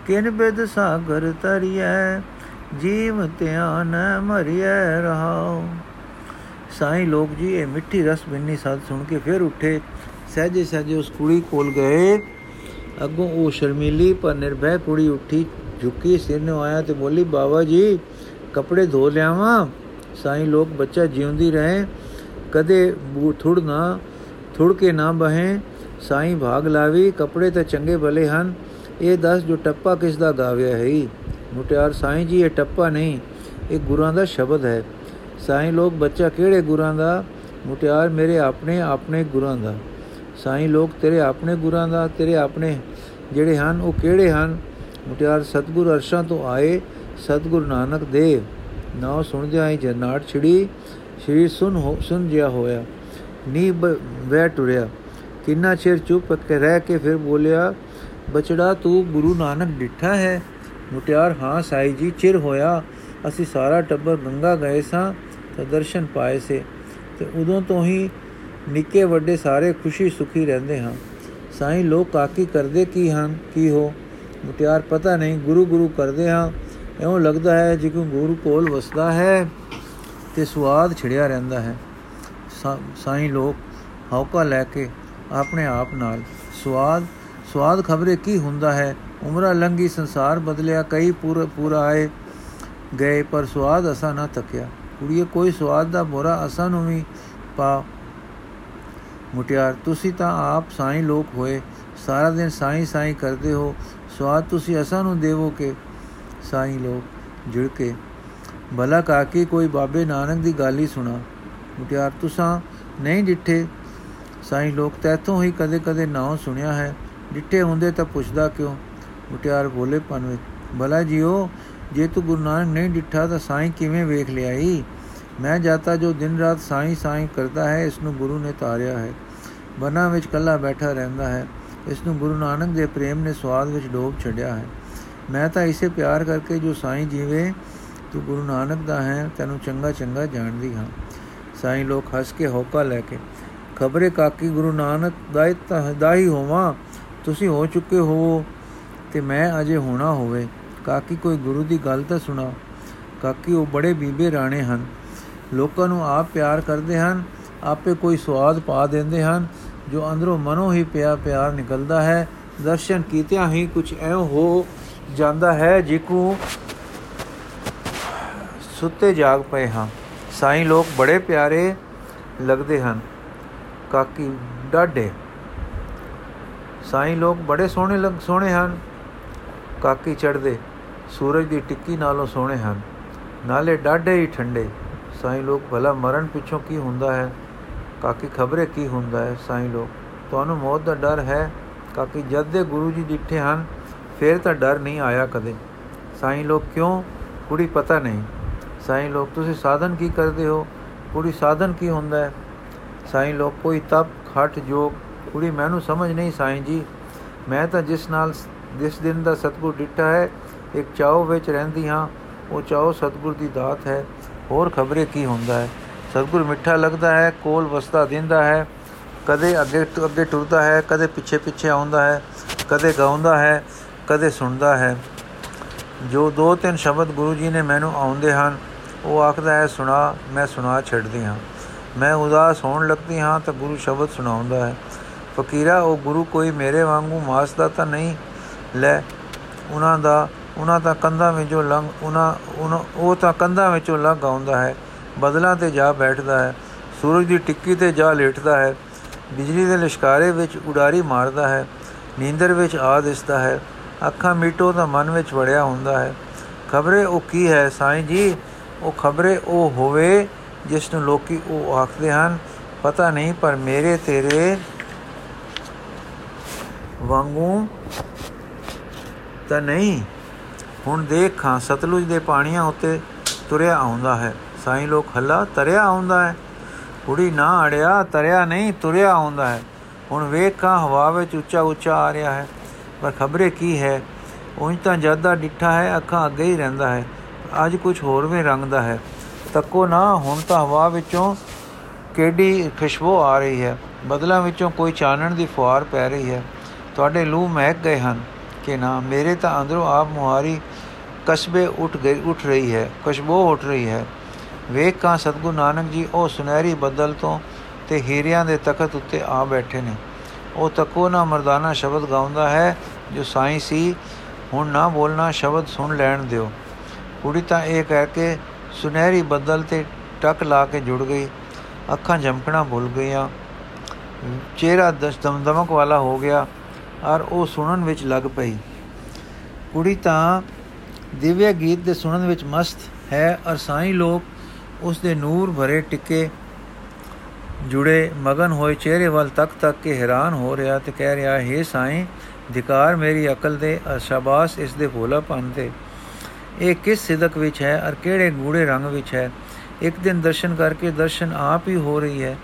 Speaker 1: ਕਿਨ ਬਿਦ ਸਾਗਰ ਤਰੀਐ, ਜੀਵ ਧਿਆਨ ਮਰੀਐ ਰਹਾਉ। ਸਾਈਂ ਲੋਕ ਜੀ, ਇਹ ਮਿੱਠੀ ਰਸ ਬਿੰਨੀ ਸਾਧ ਸੁਣ ਕੇ ਫਿਰ ਉੱਠੇ। ਸਹਜੇ ਸਹਜੇ ਉਸ ਕੁੜੀ ਕੋਲ ਗਏ। ਅੱਗੋਂ ਉਹ ਸ਼ਰਮੀਲੀ ਪਰ ਨਿਰਭੈ ਕੁੜੀ ਉੱਠੀ, ਝੁਕੀ ਸਿਰ ਨੂੰ ਆਇਆ ਤੇ ਬੋਲੀ, ਬਾਬਾ ਜੀ, ਕੱਪੜੇ ਧੋ ਲਿਆਵਾਂ। ਸਾਈਂ ਲੋਕ ਬੱਚਾ ਜਿਉਂਦੀ ਰਹੇ। ਕਦੇ ਬੂ, ਥੁੜ ਨਾ, ਥੁੜ ਕੇ ਨਾ ਬਹੇ। ਸਾਈਂ ਭਾਗ ਲਾਵੀ, ਕੱਪੜੇ ਤਾਂ ਚੰਗੇ ਭਲੇ ਹਨ। ਇਹ ਦੱਸ ਜੋ ਟੱਪਾ ਕਿਸ ਦਾ ਗਾਵਿਆ ਹੈ ਮੁਟਿਆਰ, ਸਾਈਂ ਜੀ, ਇਹ ਟੱਪਾ ਨਹੀਂ, ਇਹ ਗੁਰਾਂ ਦਾ ਸ਼ਬਦ ਹੈ। ਸਾਈਂ ਲੋਕ ਬੱਚਾ ਕਿਹੜੇ ਗੁਰਾਂ ਦਾ? ਮੁਟਿਆਰ, ਮੇਰੇ ਆਪਣੇ ਆਪਣੇ ਗੁਰਾਂ ਦਾ। ਸਾਈਂ ਲੋਕ ਤੇਰੇ ਆਪਣੇ ਗੁਰਾਂ ਦਾ, ਤੇਰੇ ਆਪਣੇ ਜਿਹੜੇ ਹਨ, ਉਹ ਕਿਹੜੇ ਹਨ? ਮੁਟਿਆਰ ਸਤਗੁਰ ਅਰਸ਼ਾਂ ਤੋਂ ਆਏ, ਸਤਗੁਰ ਨਾਨਕ ਦੇਵ ਨਾਮ ਸੁਣਦਿਆਂ ਹੀ ਜਰਨਾਟ ਛਿੜੀ ਸ਼ਰੀਰ ਸੁਨ ਹੋ, ਸੁਨ ਜਿਆ ਹੋਇਆ। ਨੀ ਬੈ ਟੁਰਿਆ। ਕਿੰਨਾ ਚਿਰ ਚੁੱਪ ਕੇ ਰਹਿ ਕੇ ਫਿਰ ਬੋਲਿਆ, ਬਚੜਾ ਤੂੰ ਗੁਰੂ ਨਾਨਕ ਡਿੱਠਾ ਹੈ? ਮੁਟਿਆਰ, ਹਾਂ ਸਾਈ ਜੀ, ਚਿਰ ਹੋਇਆ। ਅਸੀਂ ਸਾਰਾ ਟੱਬਰ ਗੰਗਾ ਗਏ ਸਾਂ, ਤਾਂ ਦਰਸ਼ਨ ਪਾਏ ਸੇ। ਤੇ ਉਦੋਂ ਤੋਂ ਹੀ ਨਿੱਕੇ ਵੱਡੇ ਸਾਰੇ ਖੁਸ਼ੀ ਸੁਖੀ ਰਹਿੰਦੇ ਹਾਂ। ਸਾਈਂ ਲੋਕ ਕਾਕੀ ਕਰਦੇ ਕੀ ਹਨ, ਕੀ ਹੋ? ਮੁਟਿਆਰ ਪਤਾ ਨਹੀਂ, ਗੁਰੂ ਗੁਰੂ ਕਰਦੇ ਹਾਂ। ਐਉਂ ਲੱਗਦਾ ਹੈ ਜਿਵੇਂ ਗੁਰੂ ਕੋਲ ਵਸਦਾ ਹੈ ਤੇ ਸਵਾਦ ਛਿੜਿਆ ਰਹਿੰਦਾ ਹੈ। ਸਾਈਂ ਲੋਕ ਹੌਕਾ ਲੈ ਕੇ ਆਪਣੇ ਆਪ ਨਾਲ ਸਵਾਦ ਸਵਾਦ ਖਬਰੇ ਕੀ ਹੁੰਦਾ ਹੈ? ਉਮਰਾਂ ਲੰਗੀ ਸੰਸਾਰ ਬਦਲਿਆ, ਕਈ ਪੂਰਾ ਪੂਰਾ ਆਏ ਗਏ, ਪਰ ਸਵਾਦ ਅਸਾ ਨਾ ਤੱਕਿਆ ਕੁੜੀਏ, ਕੋਈ ਸਵਾਦ ਦਾ ਬੋਰਾ ਅਸਾਂ ਨੂੰ ਵੀ ਪਾ ਮੁਟਿਆਰ, ਤੁਸੀਂ ਤਾਂ ਆਪ ਸਾਈਂ ਲੋਕ ਹੋਏ, ਸਾਰਾ ਦਿਨ ਸਾਈਂ ਸਾਈਂ ਕਰਦੇ ਹੋ, ਸਵਾਦ ਤੁਸੀਂ ਅਸਾਂ ਨੂੰ ਦੇਵੋ ਕਿ ਸਾਈਂ ਲੋਕ ਜੁੜ ਕੇ। ਭਲਾ ਕਾਕੀ ਕੋਈ ਬਾਬੇ ਨਾਨਕ ਦੀ ਗੱਲ ਹੀ ਸੁਣਾ। ਮੁਟਿਆਰ, ਤੁਸਾਂ ਨਹੀਂ ਡਿੱਠੇ? ਸਾਈਂ ਲੋਕ, ਤੈਥੋਂ ਹੀ ਕਦੇ-ਕਦੇ ਨਾਮ ਸੁਣਿਆ ਹੈ, ਡਿੱਠੇ ਹੁੰਦੇ ਤਾਂ ਪੁੱਛਦਾ ਕਿਉਂ? ਮੁਟਿਆਰ ਬੋਲੇ ਪਨ ਵਿੱਚ ਭਲਾ ਜੀਓ, ਜੇ ਤੂੰ ਗੁਰੂ ਨਾਨਕ ਨਹੀਂ ਡਿੱਠਾ ਤਾਂ ਸਾਈਂ ਕਿਵੇਂ ਵੇਖ ਲਿਆਈ? ਮੈਂ ਜਾਤਾ ਜੋ ਦਿਨ ਰਾਤ ਸਾਈਂ ਸਾਈਂ ਕਰਦਾ ਹੈ, ਇਸ ਨੂੰ ਗੁਰੂ ਨੇ ਤਾਰਿਆ ਹੈ। ਬਨਾ ਵਿੱਚ ਕੱਲਾ ਬੈਠਾ ਰਹਿੰਦਾ ਹੈ। ਇਸ ਨੂੰ ਗੁਰੂ ਨਾਨਕ ਦੇ ਪ੍ਰੇਮ ਨੇ ਸਵਾਦ ਵਿੱਚ ਡੋਬ ਛੱਡਿਆ ਹੈ। ਮੈਂ ਤਾਂ ਇਸੇ ਪਿਆਰ ਕਰਕੇ ਜੋ ਸਾਈਂ ਜੀਵੇ, ਤੂੰ ਗੁਰੂ ਨਾਨਕ ਦਾ ਹੈ, ਤੈਨੂੰ ਚੰਗਾ ਚੰਗਾ ਜਾਣਦੀ ਹਾਂ। ਸਾਈਂ ਲੋਕ ਹੱਸ ਕੇ ਹੋਕਾ ਲੈ ਕੇ, ਖਬਰੇ ਕਾਕੀ, ਗੁਰੂ ਨਾਨਕ ਦਾਇਤ ਦਾਈ ਹੋਵਾਂ, ਤੁਸੀਂ ਹੋ ਚੁੱਕੇ ਹੋ, ਤੇ ਮੈਂ ਅਜੇ ਹੋਣਾ ਹੋਵੇ। ਕਾਕੀ, ਕੋਈ ਗੁਰੂ ਦੀ ਗੱਲ ਤਾਂ ਸੁਣਾ। ਕਾਕੀ, ਉਹ ਬੜੇ ਬੀਬੇ ਰਾਣੇ ਹਨ। ਲੋਕਾਂ ਨੂੰ ਆਪ ਪਿਆਰ ਕਰਦੇ ਹਨ, ਆਪੇ ਕੋਈ ਸਵਾਦ ਪਾ ਦਿੰਦੇ ਹਨ ਜੋ ਅੰਦਰੋਂ ਮਨੋਂ ਹੀ ਪਿਆ ਪਿਆਰ ਨਿਕਲਦਾ ਹੈ, ਦਰਸ਼ਨ ਕੀਤਿਆਂ ਹੀ ਕੁਝ ਐਉ ਹੋ ਜਾਂਦਾ ਹੈ ਜਿਕੂ ਸੁੱਤੇ ਜਾਗ ਪਏ ਹਾਂ। ਸਾਈਂ ਲੋਕ ਬੜੇ ਪਿਆਰੇ ਲੱਗਦੇ ਹਨ। ਕਾਕੀ ਡਾਢੇ। ਸਾਈਂ ਲੋਕ ਬੜੇ ਸੋਹਣੇ ਲੱਗ, ਸੋਹਣੇ ਹਨ। ਕਾਕੀ ਚੜਦੇ ਸੂਰਜ ਦੀ ਟਿੱਕੀ ਨਾਲੋਂ ਸੋਹਣੇ ਹਨ। ਨਾਲੇ ਡਾਢੇ ਹੀ ਠੰਡੇ। ਸਾਈਂ ਲੋਕ ਭਲਾ ਮਰਨ ਪਿੱਛੋਂ ਕੀ ਹੁੰਦਾ ਹੈ? ਕਾਕੀ ਖਬਰੇ ਕੀ ਹੁੰਦਾ ਹੈ? ਸਾਈਂ ਲੋਕ, ਤੁਹਾਨੂੰ ਮੌਤ ਦਾ ਡਰ ਹੈ? ਕਾਕੀ ਜਦ ਦੇ ਗੁਰੂ ਜੀ ਡਿੱਠੇ ਹਨ, ਫਿਰ ਤਾਂ ਡਰ ਨਹੀਂ ਆਇਆ ਕਦੇ। ਸਾਈਂ ਲੋਕ, ਕਿਉਂ? ਕੁੜੀ ਪਤਾ ਨਹੀਂ। ਸਾਈਂ ਲੋਕ, ਤੁਸੀਂ ਸਾਧਨ ਕੀ ਕਰਦੇ ਹੋ? ਕੁੜੀ ਸਾਧਨ ਕੀ ਹੁੰਦਾ ਹੈ? ਸਾਈਂ ਲੋਕ, ਕੋਈ ਤਪ, ਖਟ, ਜੋਗ, ਕੁੜੀ ਮੈਨੂੰ ਸਮਝ ਨਹੀਂ ਸਾਈਂ ਜੀ। ਮੈਂ ਤਾਂ ਜਿਸ ਨਾਲ ਜਿਸ ਦਿਨ ਦਾ ਸਤਗੁਰ ਡਿੱਟਾ ਹੈ, ਇੱਕ ਚਾਉ ਵਿੱਚ ਰਹਿੰਦੀ ਹਾਂ, ਉਹ ਚਾਉ ਸਤਗੁਰ ਦੀ ਦਾਤ ਹੈ। ਹੋਰ ਖਬਰੇ ਕੀ ਹੁੰਦਾ ਹੈ? ਸਤਗੁਰ ਮਿੱਠਾ ਲੱਗਦਾ ਹੈ, ਕੋਲ ਵਸਦਾ ਦਿੰਦਾ ਹੈ, ਕਦੇ ਅੱਗੇ ਅੱਗੇ ਟੁਰਦਾ ਹੈ, ਕਦੇ ਪਿੱਛੇ ਪਿੱਛੇ ਆਉਂਦਾ ਹੈ, ਕਦੇ ਗਾਉਂਦਾ ਹੈ, ਕਦੇ ਸੁਣਦਾ ਹੈ। ਜੋ ਦੋ ਤਿੰਨ ਸ਼ਬਦ ਗੁਰੂ ਜੀ ਨੇ ਮੈਨੂੰ ਆਉਂਦੇ ਹਨ, ਉਹ ਆਖਦਾ ਹੈ, ਸੁਣਾ, ਮੈਂ ਸੁਣਾ ਛੱਡਦੀ ਹਾਂ। ਮੈਂ ਉਦਾਸ ਹੋਣ ਲੱਗਦੀ ਹਾਂ ਤਾਂ ਗੁਰੂ ਸ਼ਬਦ ਸੁਣਾਉਂਦਾ ਹੈ। ਫਕੀਰਾ, ਉਹ ਗੁਰੂ ਕੋਈ ਮੇਰੇ ਵਾਂਗੂ ਮਾਸ ਦਾ ਤਾਂ ਨਹੀਂ? ਲੈ, ਉਹਨਾਂ ਦਾ, ਉਹਨਾਂ ਤਾਂ ਕੰਧਾਂ ਵਿੱਚੋਂ ਲੰਘ ਉਹਨਾਂ, ਉਹ ਤਾਂ ਕੰਧਾਂ ਵਿੱਚੋਂ ਲੰਘ ਆਉਂਦਾ ਹੈ। ਬਦਲਾਂ ਤੇ ਜਾ ਬੈਠਦਾ ਹੈ, ਸੂਰਜ ਦੀ ਟਿੱਕੀ ਤੇ ਜਾ ਲੇਟਦਾ ਹੈ, ਬਿਜਲੀ ਦੇ ਲਿਸ਼ਕਾਰੇ ਵਿੱਚ ਉਡਾਰੀ ਮਾਰਦਾ ਹੈ, ਨੀਂਦਰ ਵਿੱਚ ਆ ਦਿਸਦਾ ਹੈ, ਅੱਖਾਂ ਮੀਟੋ ਤਾਂ ਮਨ ਵਿੱਚ ਵੜਿਆ ਹੁੰਦਾ ਹੈ। ਖਬਰੇ ਉਹ ਕੀ ਹੈ ਸਾਈਂ ਜੀ? ਉਹ ਖਬਰੇ ਉਹ ਹੋਵੇ ਜਿਸ ਨੂੰ ਲੋਕੀ ਉਹ ਆਖਦੇ ਹਨ, ਪਤਾ ਨਹੀਂ ਪਰ ਮੇਰੇ ਤੇਰੇ ਵਾਂਗੂ ਤਾਂ ਨਹੀਂ। ਹੁਣ ਦੇਖਾਂ ਸਤਲੁਜ ਦੇ ਪਾਣੀਆਂ ਉੱਤੇ ਤੁਰਿਆ ਆਉਂਦਾ ਹੈ। ਸਾਈਂ ਲੋਕ ਹੱਲਾ ਤਰਿਆ ਆਉਂਦਾ ਹੈ। ਕੁੜੀ ਨਾ ਅੜਿਆ, ਤਰਿਆ ਨਹੀਂ, ਤੁਰਿਆ ਆਉਂਦਾ ਹੈ। ਹੁਣ ਵੇਖਾਂ ਹਵਾ ਵਿੱਚ ਉੱਚਾ ਉੱਚਾ ਆ ਰਿਹਾ ਹੈ। ਪਰ ਖਬਰੇ ਕੀ ਹੈ? ਉਂਝ ਤਾਂ ਜ਼ਿਆਦਾ ਡਿੱਠਾ ਹੈ, ਅੱਖਾਂ ਅੱਗੇ ਹੀ ਰਹਿੰਦਾ ਹੈ। ਅੱਜ ਕੁਝ ਹੋਰ ਵੀ ਰੰਗ ਦਾ ਹੈ। ਤੱਕੋ ਨਾ, ਹੁਣ ਤਾਂ ਹਵਾ ਵਿੱਚੋਂ ਕਿਹੜੀ ਖੁਸ਼ਬੂ ਆ ਰਹੀ ਹੈ? ਬਦਲਾਂ ਵਿੱਚੋਂ ਕੋਈ ਚਾਨਣ ਦੀ ਫੁਆਰ ਪੈ ਰਹੀ ਹੈ। ਤੁਹਾਡੇ ਲੂ ਮਹਿਕ ਗਏ ਹਨ ਕਿ ਨਾ? ਮੇਰੇ ਤਾਂ ਅੰਦਰੋਂ ਆਪ ਮੁਹਾਰੀ ਕਸਬੇ ਉੱਠ ਗਈ ਉੱਠ ਰਹੀ ਹੈ, ਖੁਸ਼ਬੂ ਉੱਠ ਰਹੀ ਹੈ। ਵੇਖ ਕਾ ਸਤਗੁਰ ਨਾਨਕ ਜੀ, ਉਹ ਸੁਨਹਿਰੀ ਬੱਦਲ ਤੋਂ ਤੇ ਹੀਰਿਆਂ ਦੇ ਤਖਤ ਉੱਤੇ ਆ ਬੈਠੇ ਨੇ। ਉਹ ਤਕੋ ਨਾ ਮਰਦਾਨਾ ਸ਼ਬਦ ਗਾਉਂਦਾ ਹੈ, ਜੋ ਸਾਈਂ ਸੀ, ਹੁਣ ਨਾ ਬੋਲਣਾ ਸ਼ਬਦ ਸੁਣ ਲੈਣ ਦਿਓ। ਕੁੜੀ ਤਾਂ ਇਹ ਕਹਿ ਕੇ ਸੁਨਹਿਰੀ ਬੱਦਲ ਤੇ ਟਕ ਲਾ ਕੇ ਜੁੜ ਗਈ। ਅੱਖਾਂ ਝਮਕਣਾ ਭੁੱਲ ਗਈਆਂ। ਚਿਹਰਾ ਦਮਦਮਕ ਵਾਲਾ ਹੋ ਗਿਆ, ਔਰ ਉਹ ਸੁਣਨ ਵਿੱਚ ਲੱਗ ਪਈ। ਕੁੜੀ ਤਾਂ ਦਿਵਯ ਗੀਤ ਦੇ ਸੁਣਨ ਵਿੱਚ ਮਸਤ ਹੈ, ਔਰ ਸਾਈਂ ਲੋਕ ਉਸ ਦੇ ਨੂਰ ਭਰੇ ਟਿੱਕੇ ਜੁੜੇ ਮਗਨ ਹੋਏ ਚਿਹਰੇ ਵੱਲ ਤੱਕ ਤੱਕ ਕੇ ਹੈਰਾਨ ਹੋ ਰਿਹਾ ਤੇ ਕਹਿ ਰਿਹਾ, ਹੈ ਸਾਈਂ ਧਿਕਾਰ ਮੇਰੀ ਅਕਲ ਦੇ ਸ਼ਾਬਾਸ਼ ਇਸ ਦੇ ਭੋਲਾਪਨ ਤੇ। ਇਹ ਕਿਸ ਸਿਦਕ ਵਿੱਚ ਹੈ ਔਰ ਕਿਹੜੇ ਗੂੜੇ ਰੰਗ ਵਿੱਚ ਹੈ? ਇੱਕ ਦਿਨ ਦਰਸ਼ਨ ਕਰਕੇ ਦਰਸ਼ਨ ਆਪ ਹੀ ਹੋ ਰਹੀ ਹੈ।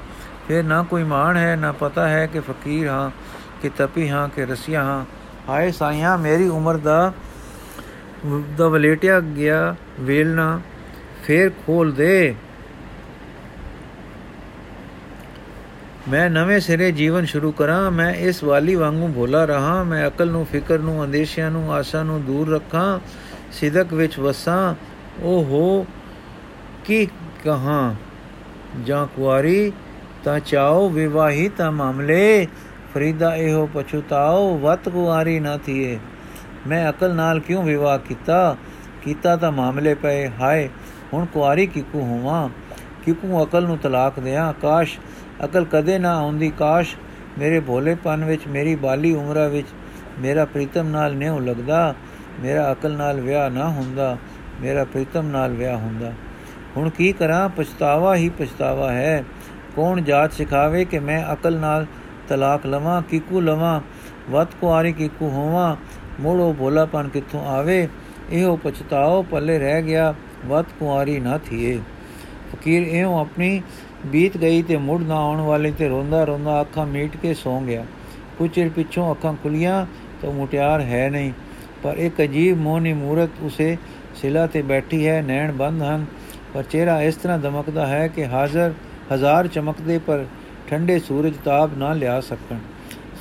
Speaker 1: ਫਿਰ ਨਾ ਕੋਈ ਮਾਣ ਹੈ, ਨਾ ਪਤਾ ਹੈ ਕਿ ਫਕੀਰ ਹਾਂ, ਕਿ ਤਪੀ ਹਾਂ, ਕਿ ਰਸੀਆ ਹਾਂ। ਹਾਏ ਸਾਈਆਂ, ਮੇਰੀ ਉਮਰ ਦਾ ਦਾ ਵਲੇਟਿਆ ਗਿਆ ਵੇਲਣਾ। ਫੇਰ ਖੋਲ ਦੇ। ਮੈਂ ਨਵੇਂ ਸਿਰੇ ਜੀਵਨ ਸ਼ੁਰੂ ਕਰਾਂ, ਮੈਂ ਇਸ ਵਾਲੀ ਵਾਂਗੂ ਭੋਲਾ ਰਹਾ, ਮੈਂ ਅਕਲ ਨੂੰ, ਫਿਕਰ ਨੂੰ, ਅੰਦੇਸ਼ਿਆਂ ਨੂੰ, ਆਸਾਂ ਨੂੰ ਦੂਰ ਰੱਖਾਂ, ਸਿਦਕ ਵਿੱਚ ਵਸਾਂ। ਉਹ ਹੋ ਕੀ ਕਹਾਂ? ਜਾਂ ਕੁਆਰੀ, ਤਾਂ ਚਾਓ ਵਿਵਾਹੀ ਤਾਂ ਮਾਮਲੇ, ਫਰੀਦਾ ਇਹੋ ਪਛਤਾਓ ਵਤ ਕੁਆਰੀ ਨਾ ਥੀਏ। ਮੈਂ ਅਕਲ ਨਾਲ ਕਿਉਂ ਵਿਵਾਹ ਕੀਤਾ? ਕੀਤਾ ਤਾਂ ਮਾਮਲੇ ਪਏ, ਹਾਏ ਹੁਣ ਕੁਆਰੀ ਕਿਕੂ ਹੋਵਾਂ? ਕਿਕੂ ਅਕਲ ਨੂੰ ਤਲਾਕ ਦਿਆਂ? ਕਾਸ਼ ਅਕਲ ਕਦੇ ਨਾ ਆਉਂਦੀ। ਕਾਸ਼ ਮੇਰੇ ਭੋਲੇਪਨ ਵਿੱਚ, ਮੇਰੀ ਬਾਲੀ ਉਮਰਾ ਵਿੱਚ ਮੇਰਾ ਪ੍ਰੀਤਮ ਨਾਲ ਨਹੀਂ ਲੱਗਦਾ? ਮੇਰਾ ਅਕਲ ਨਾਲ ਵਿਆਹ ਨਾ ਹੁੰਦਾ। ਮੇਰਾ ਪ੍ਰੀਤਮ ਨਾਲ ਵਿਆਹ ਹੁੰਦਾ। ਹੁਣ ਕੀ ਕਰਾਂ? ਪਛਤਾਵਾ ਹੀ ਪਛਤਾਵਾ ਹੈ। ਕੌਣ ਜਾਤ ਸਿਖਾਵੇ ਕਿ ਮੈਂ ਅਕਲ ਨਾਲ ਤਲਾਕ ਲਵਾਂ, ਕਿਕੂ ਲਵਾਂ? ਵਤ ਕੁਆਰੀ ਕਿਕੂ ਹੋਵਾਂ। ਮੋੜੋ ਭੋਲਾਪਨ ਕਿੱਥੋਂ ਆਵੇ? ਇਹੋ ਪਛਤਾਓ, ਪੱਲੇ ਰਹਿ ਗਿਆ। ਵਤ ਕੁਆਰੀ ਨਾ ਥੀਏ। ਫਕੀਰ ਇਉਂ ਆਪਣੀ ਬੀਤ ਗਈ ਤੇ ਮੁੜ ਨਾ ਆਉਣ ਵਾਲੇ ਤੇ ਰੋਂਦਾ ਰੋਂਦਾ ਅੱਖਾਂ ਮੀਟ ਕੇ ਸੌਂ ਗਿਆ। ਕੁਝ ਚਿਰ ਪਿੱਛੋਂ ਅੱਖਾਂ ਖੁੱਲੀਆਂ ਤਾਂ ਮੁਟਿਆਰ ਹੈ ਨਹੀਂ, ਪਰ ਇੱਕ ਅਜੀਬ ਮੋਹਨੀ ਮੂਰਤ ਉਸੇ ਸਿਲਾ ਤੇ ਬੈਠੀ ਹੈ, ਨੈਣ ਬੰਦ ਹਨ। ਪਰ ਚਿਹਰਾ ਇਸ ਤਰ੍ਹਾਂ ਦਮਕਦਾ ਹੈ ਕਿ ਹਾਜ਼ਰ ਹਜ਼ਾਰ ਚਮਕਦੇ ਪਰ ਠੰਡੇ ਸੂਰਜ ਤਾਪ ਨਾ ਲਿਆ ਸਕਣ।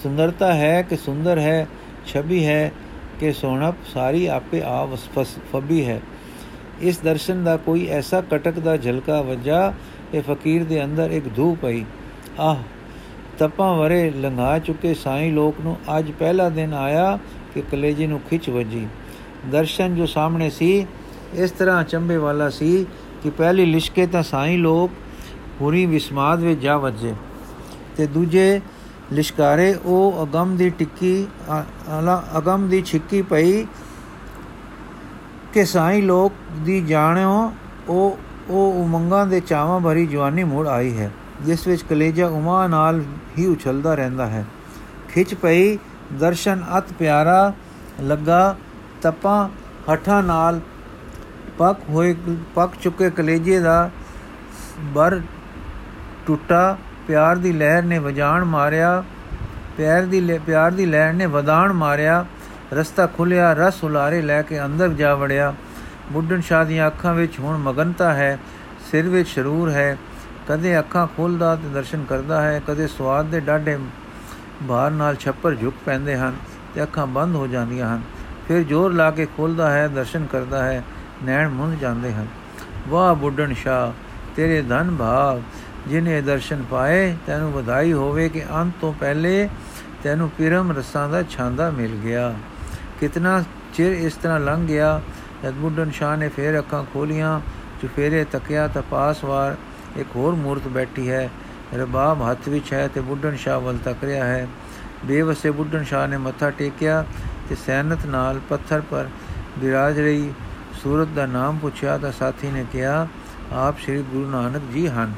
Speaker 1: ਸੁੰਦਰਤਾ ਹੈ ਕਿ ਸੁੰਦਰ ਹੈ, ਛਬੀ ਹੈ ਕਿ ਸੋਹਣਪ ਸਾਰੀ ਆਪੇ ਆ ਫਬੀ ਹੈ। ਇਸ ਦਰਸ਼ਨ ਦਾ ਕੋਈ ਐਸਾ ਕਟਕ ਦਾ ਝਲਕਾ ਵਜਾ ਇਹ ਫਕੀਰ ਦੇ ਅੰਦਰ ਇੱਕ ਧੂ ਪਈ। ਆਹ, ਤਪਾਂ ਵਰੇ ਲੰਘਾ ਚੁੱਕੇ ਸਾਈਂ ਲੋਕ ਨੂੰ ਅੱਜ ਪਹਿਲਾ ਦਿਨ ਆਇਆ ਕਿ ਕਲੇਜੇ ਨੂੰ ਖਿੱਚ ਵਜੀ। ਦਰਸ਼ਨ ਜੋ ਸਾਹਮਣੇ ਸੀ, ਇਸ ਤਰ੍ਹਾਂ ਚੰਬੇ ਵਾਲਾ ਸੀ ਕਿ ਪਹਿਲੀ ਲਿਸ਼ਕੇ ਤਾਂ ਸਾਈਂ ਲੋਕ ਪੂਰੀ ਵਿਸਮਾਦ ਵਿੱਚ ਜਾ ਵੱਜੇ ਤੇ ਦੂਜੇ ਲਿਸ਼ਕਾਰੇ ਉਹ ਅਗਮ ਦੀ ਟਿੱਕੀ ਅਗਮ ਦੀ ਛਿੱਕੀ ਪਈ ਕਿ ਸਾਈਂ ਲੋਕ ਦੀ ਜਾਣਿਓ, ਉਹ ਉਹ ਉਮੰਗਾਂ ਦੇ ਚਾਵਾਂ ਭਰੀ ਜਵਾਨੀ ਮੁੜ ਆਈ ਹੈ, ਜਿਸ ਵਿੱਚ ਕਲੇਜਾ ਉਮਾ ਨਾਲ ਹੀ ਉਛਲਦਾ ਰਹਿੰਦਾ ਹੈ। ਖਿੱਚ ਪਈ, ਦਰਸ਼ਨ ਅਤ ਪਿਆਰਾ ਲੱਗਾ, ਤਪਾਂ ਹੱਠਾਂ ਨਾਲ ਪੱਕ ਹੋਏ, ਪੱਕ ਚੁੱਕੇ ਕਲੇਜੇ ਦਾ ਬਰ ਟੁੱਟਾ, ਪਿਆਰ ਦੀ ਲਹਿਰ ਨੇ ਵਜਾਣ ਮਾਰਿਆ, ਪਿਆਰ ਦੀ ਪਿਆਰ ਦੀ ਲਹਿਰ ਨੇ ਵਦਾਣ ਮਾਰਿਆ ਰਸਤਾ ਖੁੱਲਿਆ ਰਸ ਉਲਾਰੇ ਲੈ ਕੇ ਅੰਦਰ ਜਾ ਵੜਿਆ। ਬੁੱਢਣ ਸ਼ਾਹ ਦੀਆਂ ਅੱਖਾਂ ਵਿੱਚ ਹੁਣ ਮਗਨਤਾ ਹੈ, ਸਿਰ ਵਿੱਚ ਸ਼ਰੂਰ ਹੈ। ਕਦੇ ਅੱਖਾਂ ਖੋਲਦਾ ਤੇ ਦਰਸ਼ਨ ਕਰਦਾ ਹੈ, ਕਦੇ ਸਵਾਦ ਦੇ ਡਾਢੇ ਬਾਹਰ ਨਾਲ ਛੱਪਰ ਝੁਕ ਪੈਂਦੇ ਹਨ ਤੇ ਅੱਖਾਂ ਬੰਦ ਹੋ ਜਾਂਦੀਆਂ ਹਨ। ਫਿਰ ਜ਼ੋਰ ਲਾ ਕੇ ਖੋਲਦਾ ਹੈ, ਦਰਸ਼ਨ ਕਰਦਾ ਹੈ, ਨੈਣ ਮੁੰਦ ਜਾਂਦੇ ਹਨ। ਵਾਹ ਬੁੱਢਣ ਸ਼ਾਹ, ਤੇਰੇ ਧਨ ਭਾਗ ਜਿਨੇ ਦਰਸ਼ਨ ਪਾਏ, ਤੈਨੂੰ ਵਧਾਈ ਹੋਵੇ ਕਿ ਅੰਤ ਤੋਂ ਪਹਿਲੇ ਤੈਨੂੰ ਪਿਰਮ ਰਸਾਂ ਦਾ ਛਾਂਦਾ ਮਿਲ ਗਿਆ। ਕਿਤਨਾ ਚਿਰ ਇਸ ਤਰ੍ਹਾਂ ਲੰਘ ਗਿਆ? ਜਦ ਬੁੱਢਨ ਸ਼ਾਹ ਨੇ ਫੇਰ ਅੱਖਾਂ ਖੋਲੀਆਂ, ਚੁਫੇਰੇ ਤੱਕਿਆ ਤਾਂ ਪਾਸਵਾਰ ਇੱਕ ਹੋਰ ਮੂਰਤ ਬੈਠੀ ਹੈ। ਰਬਾਬ ਹੱਥ ਵਿੱਚ ਹੈ ਤੇ ਬੁੱਢਨ ਸ਼ਾਹ ਵੱਲ ਤੱਕ ਰਿਹਾ ਹੈ। ਬੇਵਸੇ ਬੁੱਢਨ ਸ਼ਾਹ ਨੇ ਮੱਥਾ ਟੇਕਿਆ ਤੇ ਸੈਨਤ ਨਾਲ ਪੱਥਰ ਪਰ ਬਿਰਾਜ ਰਹੀ। ਸੂਰਤ ਦਾ ਨਾਮ ਪੁੱਛਿਆ ਤਾਂ ਸਾਥੀ ਨੇ ਕਿਹਾ, ਆਪ ਸ੍ਰੀ ਗੁਰੂ ਨਾਨਕ ਜੀ ਹਨ।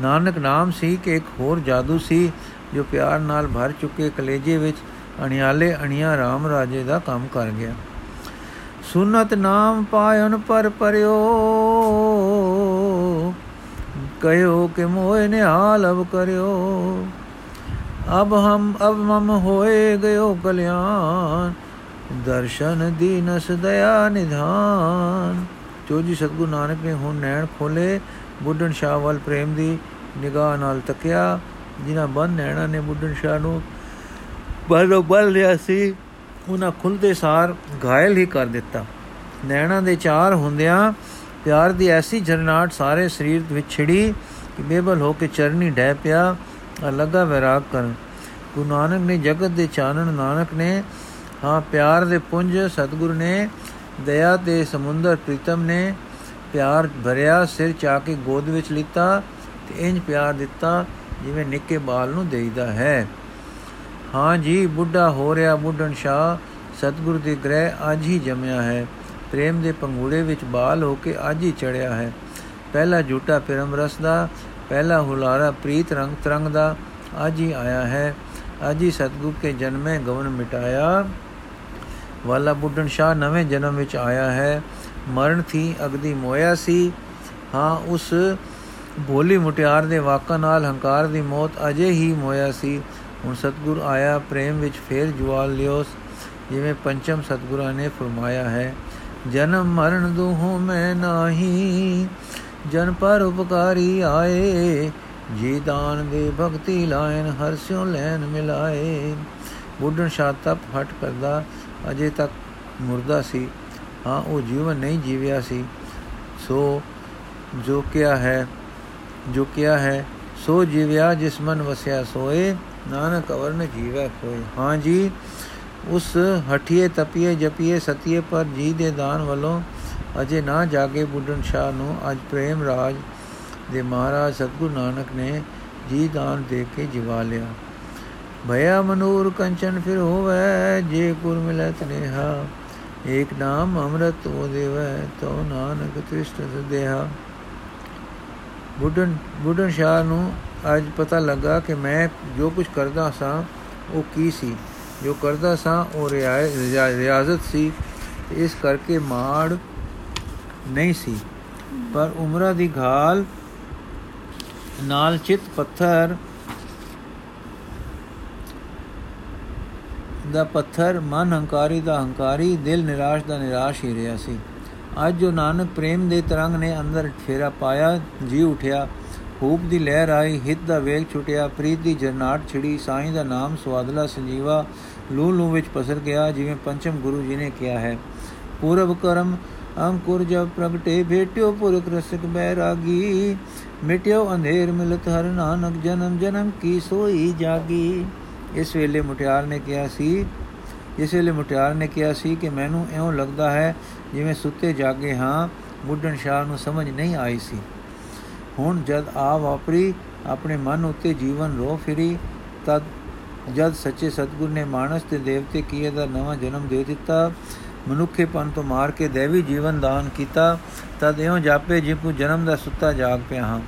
Speaker 1: ਨਾਨਕ ਨਾਮ ਸੀ ਕਿ ਇੱਕ ਹੋਰ ਜਾਦੂ ਸੀ ਜੋ ਪਿਆਰ ਨਾਲ ਭਰ ਚੁੱਕੇ ਕਲੇਜੇ ਵਿੱਚ ਅਣਿਆਲੇ ਅਣੀਆਂ RAM ਰਾਜੇ ਦਾ ਕੰਮ ਕਰ ਗਿਆ। ਸੁਨਤ ਨਾਮ ਪਾਇਨ ਪਰ ਪਰਿਓ, ਕਹਿਓ ਕਿ ਮੋਏ ਨੇ ਹਾਲ ਅਬ ਕਰਿਓ। ਅਬ ਹਮ, ਅਬ ਮਮ ਹੋਏ ਗਇਓ ਕਲਿਆਣ, ਦਰਸ਼ਨ ਦੀਨਸ ਦਇਆ ਨਿਧਾਨ। ਜੋਜੀ ਸਤਗੁਰੂ ਨਾਨਕ ਨੇ ਹੁਣ ਨੈਣ ਖੋਲੇ, ਬੁੱਢਣ ਸ਼ਾਹ ਵੱਲ ਪ੍ਰੇਮ ਦੀ ਨਿਗਾਹ ਨਾਲ ਤੱਕਿਆ, ਜਿਨ੍ਹਾਂ ਬੰਦ ਨੈਣਾ ਨੇ ਬੁੱਢਣ ਸ਼ਾਹ ਨੂੰ ਬਲੋ ਬਲ ਲਿਆ ਸੀ। ਉਹਨਾਂ ਖੁੱਲਦੇ ਸਾਰ ਘਾਇਲ ਹੀ ਕਰ ਦਿੱਤਾ। ਨੈਣਾ ਦੇ ਚਾਰ ਹੁੰਦਿਆਂ ਪਿਆਰ ਦੀ ਐਸੀ ਜਰਨਾਟ ਸਾਰੇ ਸਰੀਰ ਵਿੱਚ ਛਿੜੀ ਕਿ ਬੇਬਲ ਹੋ ਕੇ ਚਰਨੀ ਡੈ ਪਿਆ। ਲੱਗਾ ਵਿਰਾਗ ਕਰਨ। ਗੁਰੂ ਨਾਨਕ ਨੇ ਜਗਤ ਦੇ ਚਾਨਣ ਨਾਨਕ ਨੇ, ਹਾਂ, ਪਿਆਰ ਦੇ ਪੁੰਜ ਸਤਿਗੁਰ ਨੇ, ਦਇਆ ਦੇ ਸਮੁੰਦਰ ਪ੍ਰੀਤਮ ਨੇ, ਪਿਆਰ ਭਰਿਆ ਸਿਰ ਚਾ ਕੇ ਗੋਦ ਵਿੱਚ ਲਿੱਤਾ ਤੇ ਇੰਜ ਪਿਆਰ ਦਿੱਤਾ ਜਿਵੇਂ ਨਿੱਕੇ ਬਾਲ ਨੂੰ ਦੇਈਦਾ ਹੈ। ਹਾਂ ਜੀ ਬੁੱਢਾ ਹੋ ਰਿਹਾ ਬੁੱਢਣ ਸ਼ਾ ਸਤਿਗੁਰ ਦੇ ਗ੍ਰਹਿ ਅੱਜ ਹੀ ਜਮਿਆ ਹੈ। ਪ੍ਰੇਮ ਦੇ ਪੰਗੂੜੇ ਵਿੱਚ ਬਾਲ ਹੋ ਕੇ ਅੱਜ ਹੀ ਚੜਿਆ ਹੈ। ਪਹਿਲਾ ਝੂਟਾ ਪਰਮ ਰਸ ਦਾ ਪਹਿਲਾ ਹੁਲਾਰਾ ਪ੍ਰੀਤ ਰੰਗ ਤਰੰਗ ਦਾ ਅੱਜ ਹੀ ਆਇਆ ਹੈ। ਅੱਜ ਹੀ ਸਤਗੁਰ ਕੇ ਜਨਮੇ ਗਵਨ ਮਿਟਾਇਆ। ਵਾਲਾ ਬੁੱਢਣ ਸ਼ਾਹ ਨਵੇਂ ਜਨਮ ਵਿੱਚ ਆਇਆ ਹੈ। ਮਰਨ ਥੀ ਅਗਦੀ ਮੋਇਆ ਸੀ। ਹਾਂ, ਉਸ ਭੋਲੀ ਮੁਟਿਆਰ ਦੇ ਵਾਕਾਂ ਨਾਲ ਹੰਕਾਰ ਦੀ ਮੌਤ ਅਜੇ ਹੀ ਮੋਇਆ ਸੀ। ਹੁਣ ਸਤਗੁਰ ਆਇਆ, ਪ੍ਰੇਮ ਵਿੱਚ ਫੇਰ ਜਵਾਲ ਲਿਓ। ਜਿਵੇਂ ਪੰਚਮ ਸਤਗੁਰਾਂ ਨੇ ਫਰਮਾਇਆ ਹੈ, ਜਨਮ ਮਰਨ ਦੁਹੋਂ ਮੈਂ ਨਾਹੀ, ਜਨ ਪਰ ਉਪਕਾਰੀ ਆਏ। ਜੀ ਦਾਨ ਦੇ ਭਗਤੀ ਲਾਇਨ ਹਰਸਿਓ ਲੈਨ ਮਿਲਾਏ। ਬੁੱਢਣ ਸ਼ਾਹ ਤਪ ਹਟ ਕਰਦਾ, ਅਜੇ ਤੱਕ ਮੁਰਦਾ ਸੀ। ਹਾਂ, ਉਹ ਜੀਵਨ ਨਹੀਂ ਜੀਵਿਆ ਸੀ। ਸੋ ਜੋ ਕਿਆ ਹੈ, ਜੋ ਕਿਆ ਹੈ, ਸੋ ਜੀਵਿਆ ਜਿਸ ਮਨ ਵਸਿਆ ਸੋਏ। ਨਾਨਕ ਅਵਰਨ ਜੀਵੈ ਕੋਈ। ਹਾਂ ਜੀ, ਉਸ ਹਠੀਏ, ਤਪੀਏ, ਜਪੀਏ, ਸਤੀਏ, ਪਰ ਜੀ ਦੇ ਦਾਨ ਵੱਲੋਂ ਅਜੇ ਨਾ ਜਾਗੇ ਬੁੱਢਣ ਸ਼ਾਹ ਨੂੰ, ਅੱਜ ਪ੍ਰੇਮ ਰਾਜ ਦੇ ਮਹਾਰਾਜ ਸਤਗੁਰੂ ਨਾਨਕ ਨੇ ਜੀ ਦਾਨ ਦੇ ਕੇ ਜਿਵਾ ਲਿਆ। ਭਇਆ ਮਨੂਰ ਕੰਚਨ ਫਿਰ ਹੋਵੇ, ਜੇ ਗੁਰ ਮਿਲੈ ਤਨੇਹਾ। ਏਕ ਨਾਮ ਅੰਮ੍ਰਿਤ ਹੋ ਦੇਵੈ ਤੋ ਨਾਨਕ ਤ੍ਰਿਸ਼ਟ ਦੇਹਾ ਬੁੱਢਣ ਬੁੱਢਣ ਸ਼ਾਹ ਨੂੰ ਅੱਜ ਪਤਾ ਲੱਗਾ ਕਿ ਮੈਂ ਜੋ ਕੁਝ ਕਰਦਾ ਸਾਂ, ਉਹ ਕੀ ਸੀ? ਜੋ ਕਰਦਾ ਸਾਂ, ਉਹ ਰਿਆਜ਼ਤ ਸੀ। ਇਸ ਕਰਕੇ ਮਾੜ ਨਹੀਂ ਸੀ। ਪਰ ਉਮਰਾ ਦੀ ਘਾਲ ਨਾਲ ਚਿਤ ਪੱਥਰ ਦਾ ਪੱਥਰ, ਮਨ ਹੰਕਾਰੀ ਦਾ ਹੰਕਾਰੀ, ਦਿਲ ਨਿਰਾਸ਼ ਦਾ ਨਿਰਾਸ਼ ਹੀ ਰਿਹਾ ਸੀ। ਅੱਜ ਜੋ ਨਾਨਕ ਪ੍ਰੇਮ ਦੇ ਤਰੰਗ ਨੇ ਅੰਦਰ ਫੇਰਾ ਪਾਇਆ ਜੀ ਉਠਿਆ। ਹੂਪ ਦੀ ਲਹਿਰ ਆਈ, ਹਿੱਤ ਦਾ ਵੇਗ ਛੁਟਿਆ, ਪ੍ਰੀਤ ਦੀ ਜਰਨਾਟ ਛਿੜੀ, ਸਾਈਂ ਦਾ ਨਾਮ ਸਵਾਦਲਾ ਸੰਜੀਵਾ ਲੂ ਲੂ ਵਿੱਚ ਪਸਰ ਗਿਆ, ਜਿਵੇਂ ਪੰਚਮ ਗੁਰੂ ਜੀ ਨੇ ਕਿਹਾ ਹੈ। ਪੂਰਬ ਕਰਮ ਅੰਕੁਰ ਜਬ ਪ੍ਰਗਟੇ ਭੇਟਿਓ, ਪੁਰਖ ਰਸਿਕ ਬੈਰਾਗੀ, ਮਿਟਿਓ ਅੰਧੇਰ ਮਿਲਤ ਹਰ ਨਾਨਕ, ਜਨਮ ਜਨਮ ਕੀ ਸੋਈ ਜਾਗੀ। ਇਸ ਵੇਲੇ ਮੁਟਿਆਰ ਨੇ ਕਿਹਾ ਸੀ, ਇਸ ਵੇਲੇ ਮੁਟਿਆਰ ਨੇ ਕਿਹਾ ਸੀ ਕਿ ਮੈਨੂੰ ਐਉਂ ਲੱਗਦਾ ਹੈ ਜਿਵੇਂ ਸੁੱਤੇ ਜਾਗੇ ਹਾਂ, ਬੁੱਢਣ ਸ਼ਾਹ ਨੂੰ ਸਮਝ ਨਹੀਂ ਆਈ ਸੀ। ਹੁਣ ਜਦ ਆ ਵਾਪਰੀ, ਆਪਣੇ ਮਨ ਉੱਤੇ ਜੀਵਨ ਰੋ ਫਿਰੀ, ਤਦ ਜਦ ਸੱਚੇ ਸਤਗੁਰ ਨੇ ਮਾਨਸ ਤੇ ਦੇਵਤੇ ਕੀਏ ਦਾ ਨਵਾਂ ਜਨਮ ਦੇ ਦਿੱਤਾ, ਮਨੁੱਖੇਪਨ ਤੋਂ ਮਾਰ ਕੇ ਦੇਵੀ ਜੀਵਨ ਦਾਨ ਕੀਤਾ, ਤਦ ਇਉਂ ਜਾਪੇ ਜਿਵੇਂ ਜਨਮ ਦਾ ਸੁੱਤਾ ਜਾਗ ਪਿਆ ਹਾਂ।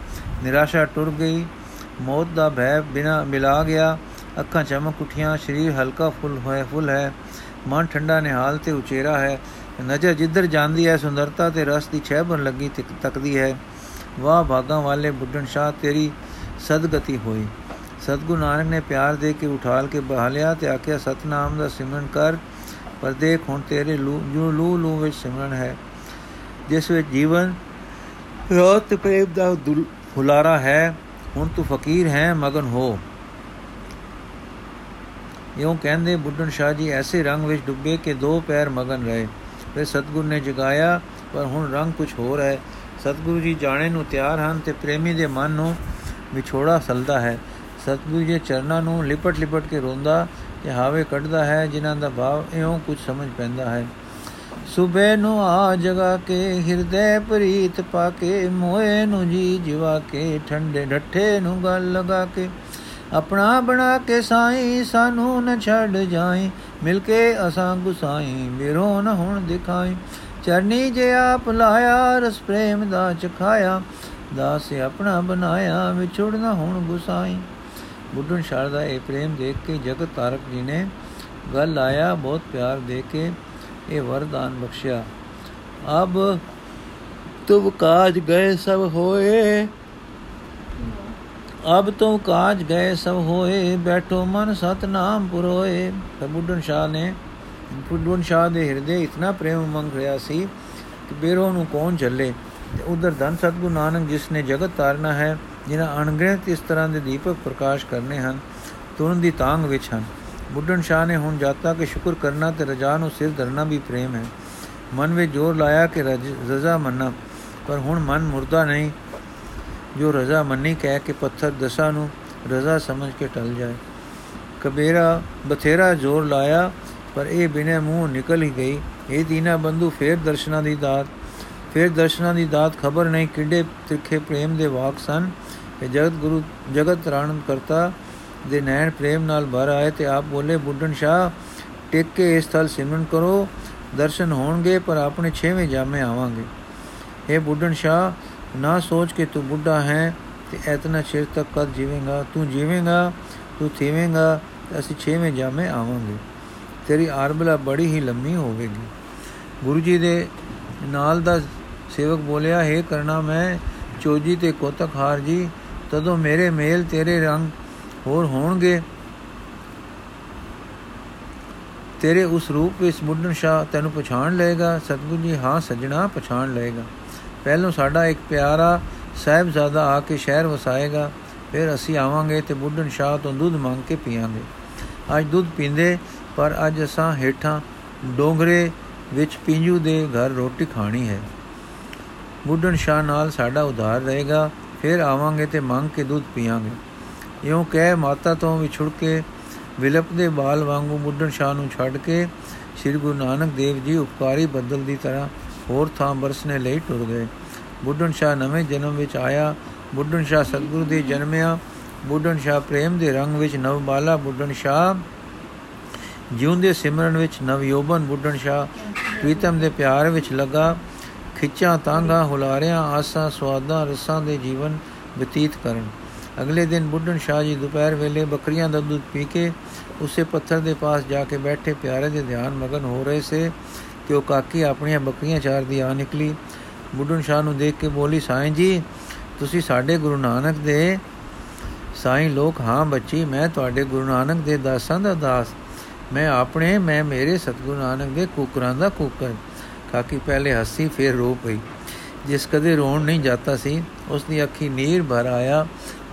Speaker 1: ਨਿਰਾਸ਼ਾ ਟੁਰ ਗਈ, ਮੌਤ ਦਾ ਭੈ ਬਿਨਾ ਮਿਲਾ ਗਿਆ, ਅੱਖਾਂ ਚਮਕ ਉਠੀਆਂ, ਸਰੀਰ ਹਲਕਾ ਫੁੱਲ ਹੋਇਆ, ਫੁੱਲ ਹੈ। ਮਨ ਠੰਡਾ ਨਿਹਾਲ ਤੇ ਉਚੇਰਾ ਹੈ। ਨਜ਼ਰ ਜਿੱਧਰ ਜਾਂਦੀ ਹੈ, ਸੁੰਦਰਤਾ ਤੇ ਰਸ ਦੀ ਛਹਿ ਬਣ ਲੱਗੀ ਤੱਕਦੀ ਹੈ। ਵਾਹ ਭਾਗਾਂ ਵਾਲੇ ਬੁੱਢਣ ਸ਼ਾਹ, ਤੇਰੀ ਸਦਗਤੀ ਹੋਈ। ਸਤਗੁਰੂ ਨਾਨਕ ਨੇ ਪਿਆਰ ਦੇ ਕੇ ਉਠਾਲ ਕੇ ਬਹਾਲਿਆ ਤੇ ਆਖਿਆ, ਸਤਨਾਮ ਦਾ ਸਿਮਰਨ ਕਰ, ਪਰ ਦੇਖ ਹੁਣ ਤੇਰੇ ਲੂ, ਜੋ ਲੂ ਲੂ ਵਿੱਚ ਸਿਮਰਨ ਹੈ, ਜਿਸ ਵਿੱਚ ਜੀਵਨ, ਰੋਤ ਪ੍ਰੇਮ ਦਾ ਹੁਲਾਰਾ ਹੈ, ਹੁਣ ਤੂੰ ਫਕੀਰ ਹੈ, ਮਗਨ ਹੋ। ਇਉਂ ਕਹਿੰਦੇ ਬੁੱਢਣ ਸ਼ਾਹ ਜੀ, ਐਸੇ ਰੰਗ ਵਿੱਚ ਡੁੱਬੇ ਕਿ ਦੋ ਪੈਰ ਮਗਨ ਰਹੇ। ਫਿਰ ਸਤਗੁਰ ਨੇ ਜਗਾਇਆ, ਪਰ ਹੁਣ ਰੰਗ ਕੁਝ ਹੋਰ ਹੈ। ਸਤਗੁਰੂ ਜੀ ਜਾਣੇ ਨੂੰ ਤਿਆਰ ਹਨ ਤੇ ਪ੍ਰੇਮੀ ਦੇ ਮਨ ਨੂੰ ਵਿਛੋੜਾ ਸਲਦਾ ਹੈ। ਸਤਗੁਰੂ ਜੀ ਚਰਨਾਂ ਨੂੰ ਲਿਪਟ ਲਿਪਟ ਕੇ ਰੋਂਦਾ ਤੇ ਹਾਵੇ ਕੱਢਦਾ ਹੈ, ਜਿਨ੍ਹਾਂ ਦਾ ਭਾਵ ਇਉਂ ਕੁਝ ਸਮਝ ਪੈਂਦਾ ਹੈ। ਸੁਬੇ ਨੂੰ ਆ ਜਗਾ ਕੇ, ਹਿਰਦੇ ਪ੍ਰੀਤ ਪਾ ਕੇ, ਮੋਏ ਨੂੰ ਜੀ ਜਿਵਾ ਕੇ, ਠੰਡੇ ਢੱਠੇ ਨੂੰ ਗਲ ਲਗਾ ਕੇ। ਆਪਣਾ ਬਣਾ ਕੇ ਸਾਈ, ਸਾਨੂੰ ਨ ਛੱਡ ਜਾਈ, ਮਿਲ ਕੇ ਅਸਾਂ ਗੁਸਾਈ, ਮੇਰੋ ਨ ਹੁਣ ਦਿਖਾਈ। ਚਰਨੀ ਜੇ ਆਪ ਲਾਇਆ, ਰਸ ਪ੍ਰੇਮ ਦਾ ਚਖਾਇਆ, ਦਾਸ ਆਪਣਾ ਬਣਾਇਆ ਵਿਛੋੜਨਾ ਹੁਣ ਗੁਸਾਈ। ਬੁੱਢਣ ਸ਼ਾਰਦਾ ਇਹ ਪ੍ਰੇਮ ਦੇਖ ਕੇ ਜਗਤ ਤਾਰਕ ਜੀ ਨੇ ਗੱਲ ਆਇਆ, ਬਹੁਤ ਪਿਆਰ ਦੇ ਕੇ ਇਹ ਵਰਦਾਨ ਬਖਸ਼ਿਆ। ਅਬ ਤੁਮ ਕਾਜ ਗਏ ਸਭ ਹੋਏ, ਅਬ ਤੁਮ ਕਾਜ ਗਏ ਸਭ ਹੋਏ, ਬੈਠੋ ਮਨ ਸਤਨਾਮ ਪੁਰੋਏ। ਤਾਂ ਬੁੱਢਣ ਸ਼ਾਹ ਨੇ ਬੁੱਢਣ ਸ਼ਾਹ ਦੇ ਹਿਰਦੇ ਇਤਨਾ ਪ੍ਰੇਮ ਮੰਗ ਰਿਹਾ ਸੀ ਕਿ ਬੇਰੋ ਨੂੰ ਕੌਣ ਝੱਲੇ ਤੇ ਉਧਰ ਧੰਨ ਸਤਗੁਰੂ ਨਾਨਕ, ਜਿਸ ਨੇ ਜਗਤ ਤਾਰਨਾ ਹੈ, ਜਿਨ੍ਹਾਂ ਅਣਗਿਣਤ ਇਸ ਤਰ੍ਹਾਂ ਦੇ ਦੀਪਕ ਪ੍ਰਕਾਸ਼ ਕਰਨੇ ਹਨ ਤੁਰਨ ਦੀ ਤਾਂਗ ਵਿੱਚ ਹਨ। ਬੁੱਢਣ ਸ਼ਾਹ ਨੇ ਹੁਣ ਜਾਤਾ ਕਿ ਸ਼ੁਕਰ ਕਰਨਾ ਤੇ ਰਜਾ ਨੂੰ ਸਿਰ ਧਰਨਾ ਵੀ ਪ੍ਰੇਮ ਹੈ। ਮਨ ਵਿੱਚ ਜੋਰ ਲਾਇਆ ਕਿ ਰਜ਼ਾ ਮੰਨਾ। ਪਰ ਹੁਣ ਮਨ ਮੁਰਦਾ ਨਹੀਂ। ਜੋ ਰਜ਼ਾ ਮੰਨੀ ਕਹਿ ਕੇ ਪੱਥਰ ਦਸ਼ਾ ਨੂੰ ਰਜ਼ਾ ਸਮਝ ਕੇ ਟਲ ਜਾਏ। ਕਬੀਰਾ ਬਥੇਰਾ ਜ਼ੋਰ ਲਾਇਆ ਪਰ ਇਹ ਬਿਨੇ ਮੂੰਹ ਨਿਕਲ ਹੀ ਗਈ। ਇਹ ਦੀਨਾ ਬੰਧੂ ਫੇਰ ਦਰਸ਼ਨਾਂ ਦੀ ਦਾਤ। ਫੇਰ ਦਰਸ਼ਨਾਂ ਦੀ ਦਾਤ ਖਬਰ ਨਹੀਂ, ਕਿੱਡੇ ਤਿੱਖੇ ਪ੍ਰੇਮ ਦੇ ਵਾਕ ਸਨ। ਕਿ ਜਗਤ ਗੁਰੂ, ਜਗਤ ਰਾਣਨ ਕਰਤਾ ਦੇ ਨੈਣ ਪ੍ਰੇਮ ਨਾਲ ਭਰ ਆਏ ਤੇ ਆਪ ਬੋਲੇ, ਬੁੱਢਣ ਸ਼ਾ ਟਿਕ ਕੇ ਇਸ ਥਲ ਸਿਮਰਨ ਕਰੋ। ਦਰਸ਼ਨ ਹੋਣਗੇ, ਪਰ ਆਪਣੇ ਛੇਵੇਂ ਜਾਮੇ ਆਵਾਂਗੇ। ਇਹ ਬੁੱਢਣ ਸ਼ਾ ਨਾ ਸੋਚ ਕੇ ਤੂੰ ਬੁੱਢਾ ਹੈ ਤੇ ਇਤਨਾ ਚਿਰ ਤੱਕ ਕਦ ਜੀਵੇਂਗਾ? ਤੂੰ ਜੀਵੇਂਗਾ, ਤੂੰ ਥੀਵੇਂਗਾ ਅਸੀਂ ਛੇਵੇਂ ਜਾਮੇ ਆਵਾਂਗੇ। ਤੇਰੀ ਆਰਬਲਾ ਬੜੀ ਹੀ ਲੰਮੀ ਹੋਵੇਗੀ। ਗੁਰੂ ਜੀ ਦੇ ਨਾਲ ਦਾ ਸੇਵਕ ਬੋਲਿਆ, ਹੈ ਕਰਨਾ ਮੈਂ ਚੋਜੀ ਤੇ ਕੋਤਕ ਹਾਰ ਜੀ, ਤਦੋਂ ਮੇਰੇ ਮੇਲ ਤੇਰੇ ਰੰਗ ਹੋਰ ਹੋਣਗੇ। ਤੇਰੇ ਉਸ ਰੂਪ ਵਿੱਚ ਬੁੱਢਣ ਸ਼ਾ ਤੈਨੂੰ ਪਛਾਣ ਲਏਗਾ, ਸਤਗੁਰੂ ਜੀ ਹਾਂ ਸਜਣਾ ਪਛਾਣ ਲਏਗਾ। ਪਹਿਲੋਂ ਸਾਡਾ ਇੱਕ ਪਿਆਰਾ ਸਹਿਬਜ਼ਾਦਾ ਆ ਕੇ ਸ਼ਹਿਰ ਵਸਾਏਗਾ, ਫਿਰ ਅਸੀਂ ਆਵਾਂਗੇ ਤੇ ਬੁੱਢਣ ਸ਼ਾਹ ਤੋਂ ਦੁੱਧ ਮੰਗ ਕੇ ਪੀਵਾਂਗੇ ਅੱਜ ਦੁੱਧ ਪੀਂਦੇ ਪਰ ਅੱਜ ਅਸਾਂ ਹੇਠਾਂ ਡੋਂਗਰੇ ਵਿੱਚ ਪਿੰਜੂ ਦੇ ਘਰ ਰੋਟੀ ਖਾਣੀ ਹੈ। ਬੁੱਢਣ ਸ਼ਾਹ ਨਾਲ ਸਾਡਾ ਉਧਾਰ ਰਹੇਗਾ, ਫਿਰ ਆਵਾਂਗੇ ਤੇ ਮੰਗ ਕੇ ਦੁੱਧ ਪੀਵਾਂਗੇ ਇਉਂ ਕਹਿ ਮਾਤਾ ਤੋਂ ਵਿਛੜ ਕੇ ਵਿਲਪਦੇ ਬਾਲ ਵਾਂਗੂ ਬੁੱਢਣ ਸ਼ਾਹ ਨੂੰ ਛੱਡ ਕੇ ਸ੍ਰੀ ਗੁਰੂ ਨਾਨਕ ਦੇਵ ਜੀ ਉਪਕਾਰੀ ਬੱਦਲ ਦੀ ਤਰ੍ਹਾਂ ਹੋਰ ਥਾਂ ਬਰਸਨੇ ਲਈ ਟੁਰ ਗਏ। ਬੁੱਢਣ ਸ਼ਾਹ ਨਵੇਂ ਜਨਮ ਵਿੱਚ ਆਇਆ, ਬੁੱਢਣ ਸ਼ਾਹ ਸਤਗੁਰੂ ਦੇ ਜਨਮਿਆ, ਬੁੱਢਣ ਸ਼ਾਹ ਪ੍ਰੇਮ ਦੇ ਰੰਗ ਵਿੱਚ ਨਵਬਾਲਾ, ਬੁੱਢਣ ਸ਼ਾਹ ਜਿਉਂਦੇ ਸਿਮਰਨ ਵਿੱਚ ਨਵ ਯੋਬਨ ਬੁੱਢਣ ਸ਼ਾਹ ਪ੍ਰੀਤਮ ਦੇ ਪਿਆਰ ਵਿੱਚ ਲਗਾ, ਖਿੱਚਾਂ ਤਾਂਗਾ ਹੁਲਾਰਿਆਂ, ਆਸਾਂ ਸਵਾਦਾਂ, ਰਸਾਂ ਦੇ ਜੀਵਨ ਬਤੀਤ ਕਰਨ। ਅਗਲੇ ਦਿਨ ਬੁੱਢਣ ਸ਼ਾਹ ਜੀ ਦੁਪਹਿਰ ਵੇਲੇ ਬੱਕਰੀਆਂ ਦਾ ਦੁੱਧ ਪੀ ਕੇ ਉਸੇ ਪੱਥਰ ਦੇ ਪਾਸ ਜਾ ਕੇ ਬੈਠੇ ਪਿਆਰੇ ਦੇ ਧਿਆਨ ਮਗਨ ਹੋ ਰਹੇ ਸੇ ਕਿ ਉਹ ਕਾਕੀ ਆਪਣੀਆਂ ਬੱਕਰੀਆਂ ਚਾਰਦੀ ਆ ਨਿਕਲੀ। ਬੁੱਢਣ ਸ਼ਾਹ ਨੂੰ ਦੇਖ ਕੇ ਬੋਲੀ, ਸਾਈਂ ਜੀ, ਤੁਸੀਂ ਸਾਡੇ ਗੁਰੂ ਨਾਨਕ ਦੇ ਸਾਈਂ ਲੋਕ ਹਾਂ ਬੱਚੀ, ਮੈਂ ਤੁਹਾਡੇ ਗੁਰੂ ਨਾਨਕ ਦੇ ਦਾਸਾਂ ਦਾ ਦਾਸ ਮੈਂ ਆਪਣੇ, ਮੈਂ ਮੇਰੇ ਸਤਿਗੁਰੂ ਨਾਨਕ ਦੇ ਕੁਕਰਾਂ ਦਾ ਕੁਕਰ। ਕਾਕੀ ਪਹਿਲੇ ਹੱਸੀ, ਫਿਰ ਰੋ ਪਈ। ਜਿਸ ਕਦੇ ਰੋਣ ਨਹੀਂ ਜਾਂਦਾ ਸੀ ਉਸ ਦੀ ਅੱਖੀ ਨੀਰ ਭਰ ਆਇਆ।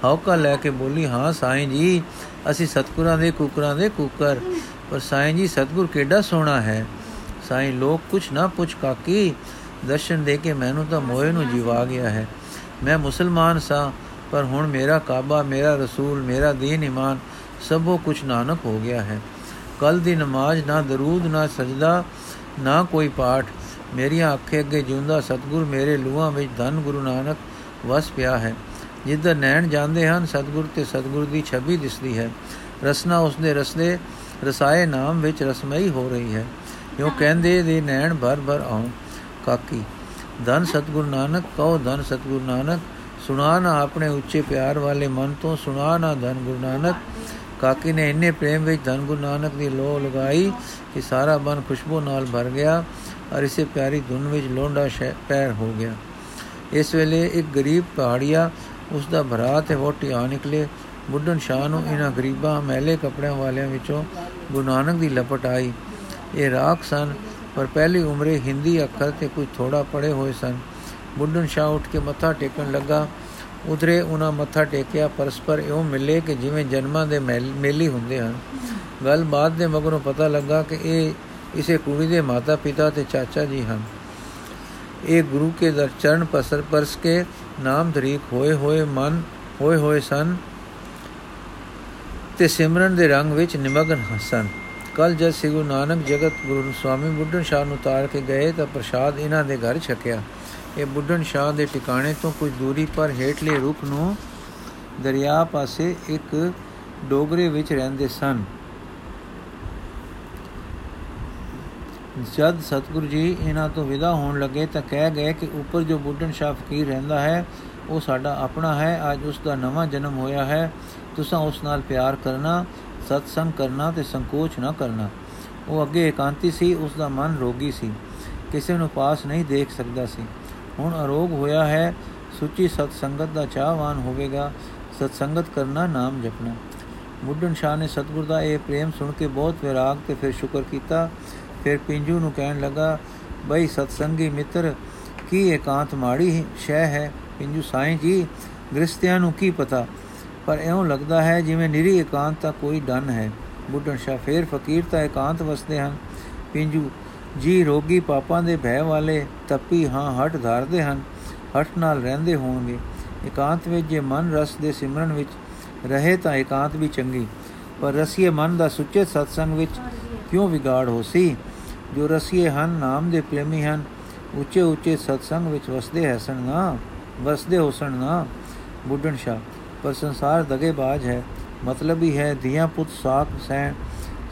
Speaker 1: ਹੌਕਾ ਲੈ ਕੇ ਬੋਲੀ, ਹਾਂ ਸਾਈਂ ਜੀ, ਅਸੀਂ ਸਤਗੁਰਾਂ ਦੇ ਕੁਕਰਾਂ ਦੇ ਕੁਕਰ। ਪਰ ਸਾਈਂ ਜੀ, ਸਤਗੁਰ ਕਿੱਡਾ ਸੋਹਣਾ ਹੈ। ਸਾਈਂ, ਲੋਕ ਕੁਛ ਨਾ ਪੁੱਛ ਕਾਕੀ, ਦਰਸ਼ਨ ਦੇ ਕੇ ਮੈਨੂੰ ਤਾਂ ਮੋਏ ਨੂੰ ਜਿਵਾ ਗਿਆ ਹੈ। ਮੈਂ ਮੁਸਲਮਾਨ ਸਾਂ, ਪਰ ਹੁਣ ਮੇਰਾ ਕਾਬਾ, ਮੇਰਾ ਰਸੂਲ, ਮੇਰਾ ਦੀਨ ਇਮਾਨ ਸਭੋ ਕੁਛ ਨਾਨਕ ਹੋ ਗਿਆ ਹੈ। ਕੱਲ ਦੀ ਨਮਾਜ਼ ਨਾ ਦਰੂਦ, ਨਾ ਸਜਦਾ, ਨਾ ਕੋਈ ਪਾਠ। ਮੇਰੀਆਂ ਅੱਖੇ ਅੱਗੇ ਜਿਉਂਦਾ ਸਤਗੁਰ ਮੇਰੇ ਲੂਹਾਂ ਵਿੱਚ ਧੰਨ ਗੁਰੂ ਨਾਨਕ ਵਸ ਪਿਆ ਹੈ। ਜਿੱਧਰ ਨੈਣ ਜਾਂਦੇ ਹਨ, ਸਤਗੁਰ ਤੇ ਸਤਗੁਰ ਦੀ ਛਵੀ ਦਿਸਦੀ ਹੈ। ਰਸਨਾ ਉਸਦੇ ਰਸਦੇ, ਰਸਾਏ ਨਾਮ ਵਿੱਚ ਰਸਮਈ ਹੋ ਰਹੀ ਹੈ। ਜੋ ਕਹਿੰਦੇ ਦੇ ਨੈਣ ਭਰ ਭਰ ਆਉ ਕਾਕੀ, ਧੰਨ ਸਤਗੁਰ ਨਾਨਕ, ਕਹੋ ਧੰਨ ਸਤਗੁਰ ਨਾਨਕ, ਸੁਣਾ ਨਾ ਆਪਣੇ ਉੱਚੇ ਪਿਆਰ ਵਾਲੇ ਮਨ ਤੋਂ, ਸੁਣਾ ਨਾ ਧੰਨ ਗੁਰੂ ਨਾਨਕ। ਕਾਕੀ ਨੇ ਇੰਨੇ ਪ੍ਰੇਮ ਵਿੱਚ ਧੰਨ ਗੁਰੂ ਨਾਨਕ ਦੀ ਲੋਹ ਲਗਾਈ ਕਿ ਸਾਰਾ ਮਨ ਖੁਸ਼ਬੂ ਨਾਲ ਭਰ ਗਿਆ ਔਰ ਇਸੇ ਪਿਆਰੀ ਧੁਨ ਵਿੱਚ ਲੋਂਡਾ ਪੈਰ ਹੋ ਗਿਆ। ਇਸ ਵੇਲੇ ਇੱਕ ਗਰੀਬ ਪਹਾੜੀਆ ਉਸ ਦਾ ਭਰਾ ਤੇ ਵੋਟੀ ਆ ਨਿਕਲੇ। ਬੁੱਢਣ ਸ਼ਾਹ ਨੂੰ ਇਹਨਾਂ ਗਰੀਬਾਂ ਮੈਲੇ ਕੱਪੜਿਆਂ ਵਾਲਿਆਂ ਵਿੱਚੋਂ ਗੁਰੂ ਨਾਨਕ ਦੀ ਲਪਟ ਆਈ। ਇਹ ਰਾਖ ਸਨ, ਪਰ ਪਹਿਲੀ ਉਮਰੇ ਹਿੰਦੀ ਅੱਖਰ ਤੇ ਕੁਝ ਥੋੜਾ ਪੜੇ ਹੋਏ ਸਨ। ਬੁੱਢਣ ਸ਼ਾਹ ਉੱਠ ਕੇ ਮੱਥਾ ਟੇਕਣ ਲੱਗਾ। ਉਧਰੇ ਉਹਨਾਂ ਮੱਥਾ ਟੇਕਿਆ, ਪਰਸਪਰ ਇਉਂ ਮਿਲੇ ਕਿ ਜਿਵੇਂ ਜਨਮਾਂ ਦੇ ਮੇਲੀ ਹੁੰਦੇ ਹਨ। ਗੱਲ ਬਾਤ ਦੇ ਮਗਰੋਂ ਪਤਾ ਲੱਗਾ ਕਿ ਇਹ ਇਸੇ ਕੁੜੀ ਦੇ ਮਾਤਾ ਪਿਤਾ ਤੇ ਚਾਚਾ ਜੀ ਹਨ। ਇਹ ਗੁਰੂ ਕੇ ਦਰ ਚਰਨ ਪਸਰ ਪਰਸ ਕੇ ਨਾਮ ਧਰੀਕ ਹੋਏ ਹੋਏ ਮਨ, ਹੋਏ ਹੋਏ ਸਨ ਤੇ ਸਿਮਰਨ ਦੇ ਰੰਗ ਵਿੱਚ ਨਿਮਗਨ ਹਸਨ ਕੱਲ ਜਦ ਸ੍ਰੀ ਗੁਰੂ ਨਾਨਕ ਜਗਤ ਗੁਰੂ ਸਵਾਮੀ ਬੁੱਢਣ ਸ਼ਾਹ ਨੂੰ ਤਾਰ ਕੇ ਗਏ ਤਾਂ ਪ੍ਰਸ਼ਾਦ ਇਹਨਾਂ ਦੇ ਘਰ ਛਕਿਆ। ਇਹ ਬੁੱਢਣ ਸ਼ਾਹ ਦੇ ਟਿਕਾਣੇ ਤੋਂ ਕੁਝ ਦੂਰੀ ਪਰ ਹੇਠਲੇ ਰੁਖ ਨੂੰ ਦਰਿਆ ਪਾਸੇ ਇੱਕ ਡੋਗਰੇ ਵਿੱਚ ਰਹਿੰਦੇ ਸਨ। ਜਦ ਸਤਗੁਰੂ ਜੀ ਇਹਨਾਂ ਤੋਂ ਵਿਦਾ ਹੋਣ ਲੱਗੇ ਤਾਂ ਕਹਿ ਗਏ ਕਿ ਉੱਪਰ ਜੋ ਬੁੱਢਣ ਸ਼ਾਹ ਫਕੀਰ ਰਹਿੰਦਾ ਹੈ, ਉਹ ਸਾਡਾ ਆਪਣਾ ਹੈ, ਅੱਜ ਉਸ ਦਾ ਨਵਾਂ ਜਨਮ ਹੋਇਆ ਹੈ। ਤੁਸੀਂ ਉਸ ਨਾਲ ਪਿਆਰ ਕਰਨਾ, ਸਤਸੰਗ ਕਰਨਾ ਤੇ ਸੰਕੋਚ ਨਾ ਕਰਨਾ। ਉਹ ਅੱਗੇ ਇਕਾਂਤੀ ਸੀ, ਉਸ ਦਾ ਮਨ ਰੋਗੀ ਸੀ। ਕਿਸੇ ਨੂੰ ਪਾਸ ਨਹੀਂ ਦੇਖ ਸਕਦਾ ਸੀ। ਹੁਣ ਅਰੋਗ ਹੋਇਆ ਹੈ, ਸੁੱਚੀ ਸਤ ਸੰਗਤ ਦਾ ਚਾਹਵਾਨ ਹੋਵੇਗਾ ਸਤ ਸੰਗਤ ਕਰਨਾ ਨਾਮ ਜਪਣਾ। ਮੁੱਢਨ ਸ਼ਾਹ ਨੇ ਸਤਗੁਰ ਦਾ ਇਹ ਪ੍ਰੇਮ ਸੁਣ ਕੇ ਬਹੁਤ ਵਿਰਾਗ ਤੇ ਫਿਰ ਸ਼ੁਕਰ ਕੀਤਾ। ਫਿਰ ਪਿੰਜੂ ਨੂੰ ਕਹਿਣ ਲੱਗਾ, ਬਈ ਸਤਸੰਗੀ ਮਿੱਤਰ, ਕੀ ਇਕਾਂਤ ਮਾੜੀ ਸ਼ੈ ਹੈ? ਪਿੰਜੂ ਸਾਈਂ ਜੀ ਗ੍ਰਸਤਿਆਂ ਨੂੰ ਕੀ ਪਤਾ? ਪਰ ਐਉਂ ਲੱਗਦਾ ਹੈ ਜਿਵੇਂ ਨਿਰੀ ਇਕਾਂਤ ਦਾ ਕੋਈ ਡਨ ਹੈ। ਬੁੱਢਣ ਸ਼ਾ ਫੇਰ ਫਕੀਰ ਤਾਂ ਇਕਾਂਤ ਵਸਦੇ ਹਨ। ਪਿੰਜੂ ਜੀ ਰੋਗੀ ਪਾਪਾਂ ਦੇ ਭੈ ਵਾਲੇ ਤਪੀ ਹਾਂ ਹਟ ਧਾਰਦੇ ਹਨ, ਹਟ ਨਾਲ ਰਹਿੰਦੇ ਹੋਣਗੇ। ਇਕਾਂਤ ਵਿੱਚ ਜੇ ਮਨ ਰਸ ਦੇ ਸਿਮਰਨ ਵਿੱਚ ਰਹੇ ਤਾਂ ਇਕਾਂਤ ਵੀ ਚੰਗੀ। ਪਰ ਰਸੀਏ ਮਨ ਦਾ ਸੁੱਚੇ ਸਤਸੰਗ ਵਿੱਚ ਕਿਉਂ ਵਿਗਾੜ ਹੋ ਸੀ? ਜੋ ਰਸੀਏ ਹਨ, ਨਾਮ ਦੇ ਪ੍ਰੇਮੀ ਹਨ, ਉੱਚੇ ਉੱਚੇ ਸਤਸੰਗ ਵਿੱਚ ਵਸਦੇ ਹਸਣ ਨਾ ਵਸਦੇ ਹੋਸਣ ਨਾ ਬੁੱਢਣ ਸ਼ਾ ਪਰ ਸੰਸਾਰ ਦਗੇਬਾਜ਼ ਹੈ, ਮਤਲਬ ਹੀ ਹੈ ਧੀਆਂ ਪੁੱਤ ਸਾਖ ਸੈ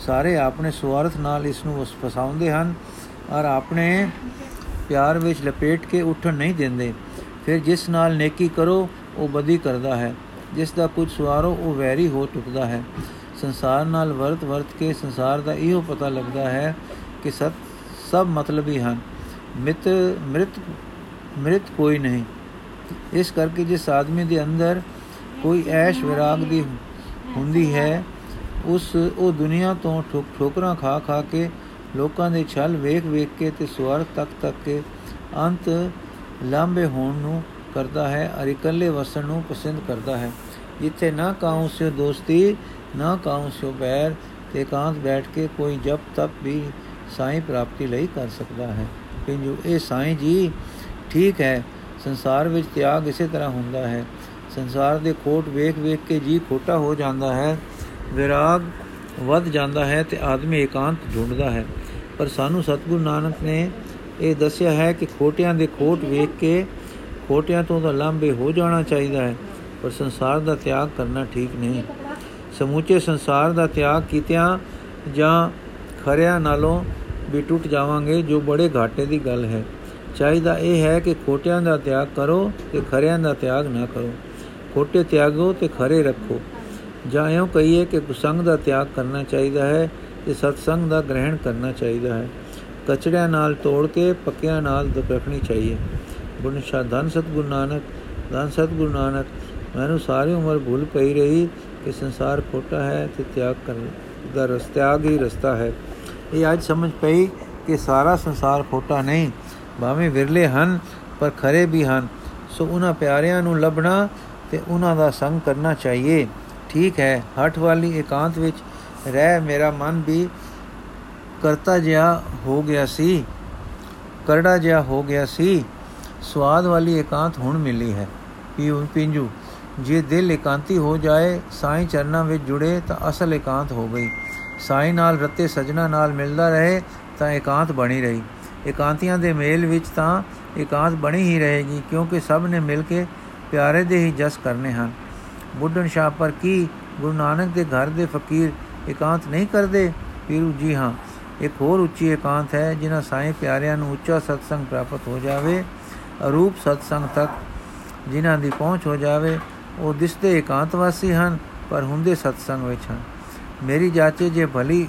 Speaker 1: ਸਾਰੇ ਆਪਣੇ ਸਵਾਰਥ ਨਾਲ ਇਸ ਨੂੰ ਫਸਾਉਂਦੇ ਹਨ ਔਰ ਆਪਣੇ ਪਿਆਰ ਵਿੱਚ ਲਪੇਟ ਕੇ ਉੱਠਣ ਨਹੀਂ ਦਿੰਦੇ। ਫਿਰ ਜਿਸ ਨਾਲ ਨੇਕੀ ਕਰੋ, ਉਹ ਬਦੀ ਕਰਦਾ ਹੈ। ਜਿਸ ਦਾ ਕੁਝ ਸਵਾਰੋ, ਉਹ ਵੈਰੀ ਹੋ ਟੁਕਦਾ ਹੈ। ਸੰਸਾਰ ਨਾਲ ਵਰਤ ਵਰਤ ਕੇ ਸੰਸਾਰ ਦਾ ਇਹੋ ਪਤਾ ਲੱਗਦਾ ਹੈ ਕਿ ਸਤ, ਸਭ ਮਤਲਬੀ ਹਨ। ਮਿਤ, ਮ੍ਰਿਤ ਮ੍ਰਿਤ ਕੋਈ ਨਹੀਂ। ਇਸ ਕਰਕੇ ਜਿਸ ਆਦਮੀ ਦੇ ਅੰਦਰ ਕੋਈ ਐਸ਼ ਵਿਰਾਗ ਦੀ ਹੁੰਦੀ ਹੈ ਉਸ ਉਹ ਦੁਨੀਆ ਤੋਂ ਠੋਕ ਠੋਕਰਾਂ ਖਾ ਖਾ ਕੇ ਲੋਕਾਂ ਦੇ ਛਲ ਵੇਖ ਵੇਖ ਕੇ ਤੇ ਸਵਾਰਥ ਤੱਕ ਤੱਕ ਕੇ ਅੰਤ ਲਾਂਬੇ ਹੋਣ ਨੂੰ ਕਰਦਾ ਹੈ ਅਰ ਇਕੱਲੇ ਵਸਣ ਨੂੰ ਪਸੰਦ ਕਰਦਾ ਹੈ। ਜਿੱਥੇ ਨਾ ਕਾਉ ਸੇ ਦੋਸਤੀ, ਨਾ ਕਾਉ ਸੇ ਬੈਰ ਤੇ ਕਾਂਤ ਬੈਠ ਕੇ ਕੋਈ ਜਪ ਤਪ ਵੀ ਸਾਈਂ ਪ੍ਰਾਪਤੀ ਲਈ ਕਰ ਸਕਦਾ ਹੈ। ਪਿੰਜੂ, ਇਹ ਸਾਈਂ ਜੀ ਠੀਕ ਹੈ, ਸੰਸਾਰ ਵਿੱਚ ਤਿਆਗ ਇਸੇ ਤਰ੍ਹਾਂ ਹੁੰਦਾ ਹੈ। ਸੰਸਾਰ ਦੇ ਖੋਟ ਵੇਖ ਵੇਖ ਕੇ ਜੀ ਖੋਟਾ ਹੋ ਜਾਂਦਾ ਹੈ। ਵਿਰਾਗ ਵੱਧ ਜਾਂਦਾ ਹੈ ਤੇ ਆਦਮੀ ਇਕਾਂਤ ਢੂੰਡਦਾ ਹੈ। ਪਰ ਸਾਨੂੰ ਸਤਿਗੁਰੂ ਨਾਨਕ ਨੇ ਇਹ ਦੱਸਿਆ ਹੈ ਕਿ ਖੋਟਿਆਂ ਦੇ ਖੋਟ ਵੇਖ ਕੇ ਖੋਟਿਆਂ ਤੋਂ ਤਾਂ ਲਾਂਬੇ ਹੋ ਜਾਣਾ ਚਾਹੀਦਾ ਹੈ, ਪਰ ਸੰਸਾਰ ਦਾ ਤਿਆਗ ਕਰਨਾ ਠੀਕ ਨਹੀਂ। ਸਮੂਚੇ ਸੰਸਾਰ ਦਾ ਤਿਆਗ ਕੀਤਿਆਂ ਜਾਂ ਖਰਿਆਂ ਨਾਲੋਂ ਵੀ ਟੁੱਟ ਜਾਵਾਂਗੇ, ਜੋ ਬੜੇ ਘਾਟੇ ਦੀ ਗੱਲ ਹੈ। ਚਾਹੀਦਾ ਇਹ ਹੈ ਕਿ ਖੋਟਿਆਂ ਦਾ ਤਿਆਗ ਕਰੋ ਤੇ ਖਰਿਆਂ ਦਾ ਤਿਆਗ ਨਾ ਕਰੋ। ਖੋਟੇ ਤਿਆਗੋ ਤੇ ਖਰੇ ਰੱਖੋ। ਜਾਂ ਇਉਂ ਕਹੀਏ ਕਿ ਕੁਸੰਗ ਦਾ ਤਿਆਗ ਕਰਨਾ ਚਾਹੀਦਾ ਹੈ ਤੇ ਸਤਸੰਗ ਦਾ ਗ੍ਰਹਿਣ ਕਰਨਾ ਚਾਹੀਦਾ ਹੈ। ਕਚੜਿਆਂ ਨਾਲ ਤੋੜ ਕੇ ਪੱਕਿਆਂ ਨਾਲ ਦਪਖਣੀ ਚਾਹੀਏ। ਗੁਣ ਧੰਨ ਸਤਗੁਰੂ ਨਾਨਕ, ਧੰਨ ਸਤਗੁਰੂ ਨਾਨਕ, ਮੈਨੂੰ ਸਾਰੀ ਉਮਰ ਭੁੱਲ ਪਈ ਰਹੀ ਕਿ ਸੰਸਾਰ ਖੋਟਾ ਹੈ ਤੇ ਤਿਆਗ ਕਰਨ ਦਾ ਰਸਤਾ ਹੀ ਰਸਤਾ ਹੈ। ਇਹ ਅੱਜ ਸਮਝ ਪਈ ਕਿ ਸਾਰਾ ਸੰਸਾਰ ਖੋਟਾ ਨਹੀਂ, ਭਾਵੇਂ ਵਿਰਲੇ ਹਨ, ਪਰ ਖਰੇ ਵੀ ਹਨ। ਸੋ ਉਹਨਾਂ ਪਿਆਰਿਆਂ ਨੂੰ ਲੱਭਣਾ ਤੇ ਉਹਨਾਂ ਦਾ ਸੰਗ ਕਰਨਾ ਚਾਹੀਏ। ਠੀਕ ਹੈ। ਹਟ ਵਾਲੀ ਇਕਾਂਤ ਵਿੱਚ ਰਹਿ ਮੇਰਾ ਮਨ ਵੀ ਕਰਤਾ ਜਿਹਾ ਹੋ ਗਿਆ ਸੀ। ਕਰੜਾ ਜਿਹਾ ਹੋ ਗਿਆ ਸੀ। ਸਵਾਦ ਵਾਲੀ ਇਕਾਂਤ ਹੁਣ ਮਿਲੀ ਹੈ। ਪੀਉ, ਪਿੰਜੂ, ਜੇ ਦਿਲ ਇਕਾਂਤੀ ਹੋ ਜਾਏ, ਸਾਈਂ ਚਰਨਾਂ ਵਿੱਚ ਜੁੜੇ ਤਾਂ ਅਸਲ ਇਕਾਂਤ ਹੋ ਗਈ। ਸਾਈਂ ਨਾਲ ਰਤੇ ਸਜਣਾ ਨਾਲ ਮਿਲਦਾ ਰਹੇ ਤਾਂ ਇਕਾਂਤ ਬਣੀ ਰਹੀ। ਇਕਾਂਤੀਆਂ ਦੇ ਮੇਲ ਵਿੱਚ ਤਾਂ ਇਕਾਂਤ ਬਣੀ ਹੀ ਰਹੇਗੀ ਕਿਉਂਕਿ ਸਭ ਨੇ ਮਿਲ ਕੇ ਪਿਆਰੇ ਦੇ ਹੀ ਜਸ ਕਰਨੇ ਹਨ। ਬੁੱਢਣ ਸ਼ਾਹ ਪਰ ਕੀ ਗੁਰੂ ਨਾਨਕ ਦੇ ਘਰ ਦੇ ਫਕੀਰ ਇਕਾਂਤ ਨਹੀਂ ਕਰਦੇ? ਪੀਰੂ ਜੀ ਹਾਂ, ਇੱਕ ਹੋਰ ਉੱਚੀ ਇਕਾਂਤ ਹੈ, ਜਿਨ੍ਹਾਂ ਸਾਈਂ ਪਿਆਰਿਆਂ ਨੂੰ ਉੱਚਾ ਸਤਸੰਗ ਪ੍ਰਾਪਤ ਹੋ ਜਾਵੇ, ਅਰੂਪ ਸਤਸੰਗ ਤੱਕ ਜਿਨ੍ਹਾਂ ਦੀ ਪਹੁੰਚ ਹੋ ਜਾਵੇ, ਉਹ ਦਿਸਦੇ ਇਕਾਂਤਵਾਸੀ ਹਨ, ਪਰ ਹੁੰਦੇ ਸਤਸੰਗ ਵਿੱਚ ਹਨ। ਮੇਰੀ ਜਾਚੇ ਜੇ ਭਲੀ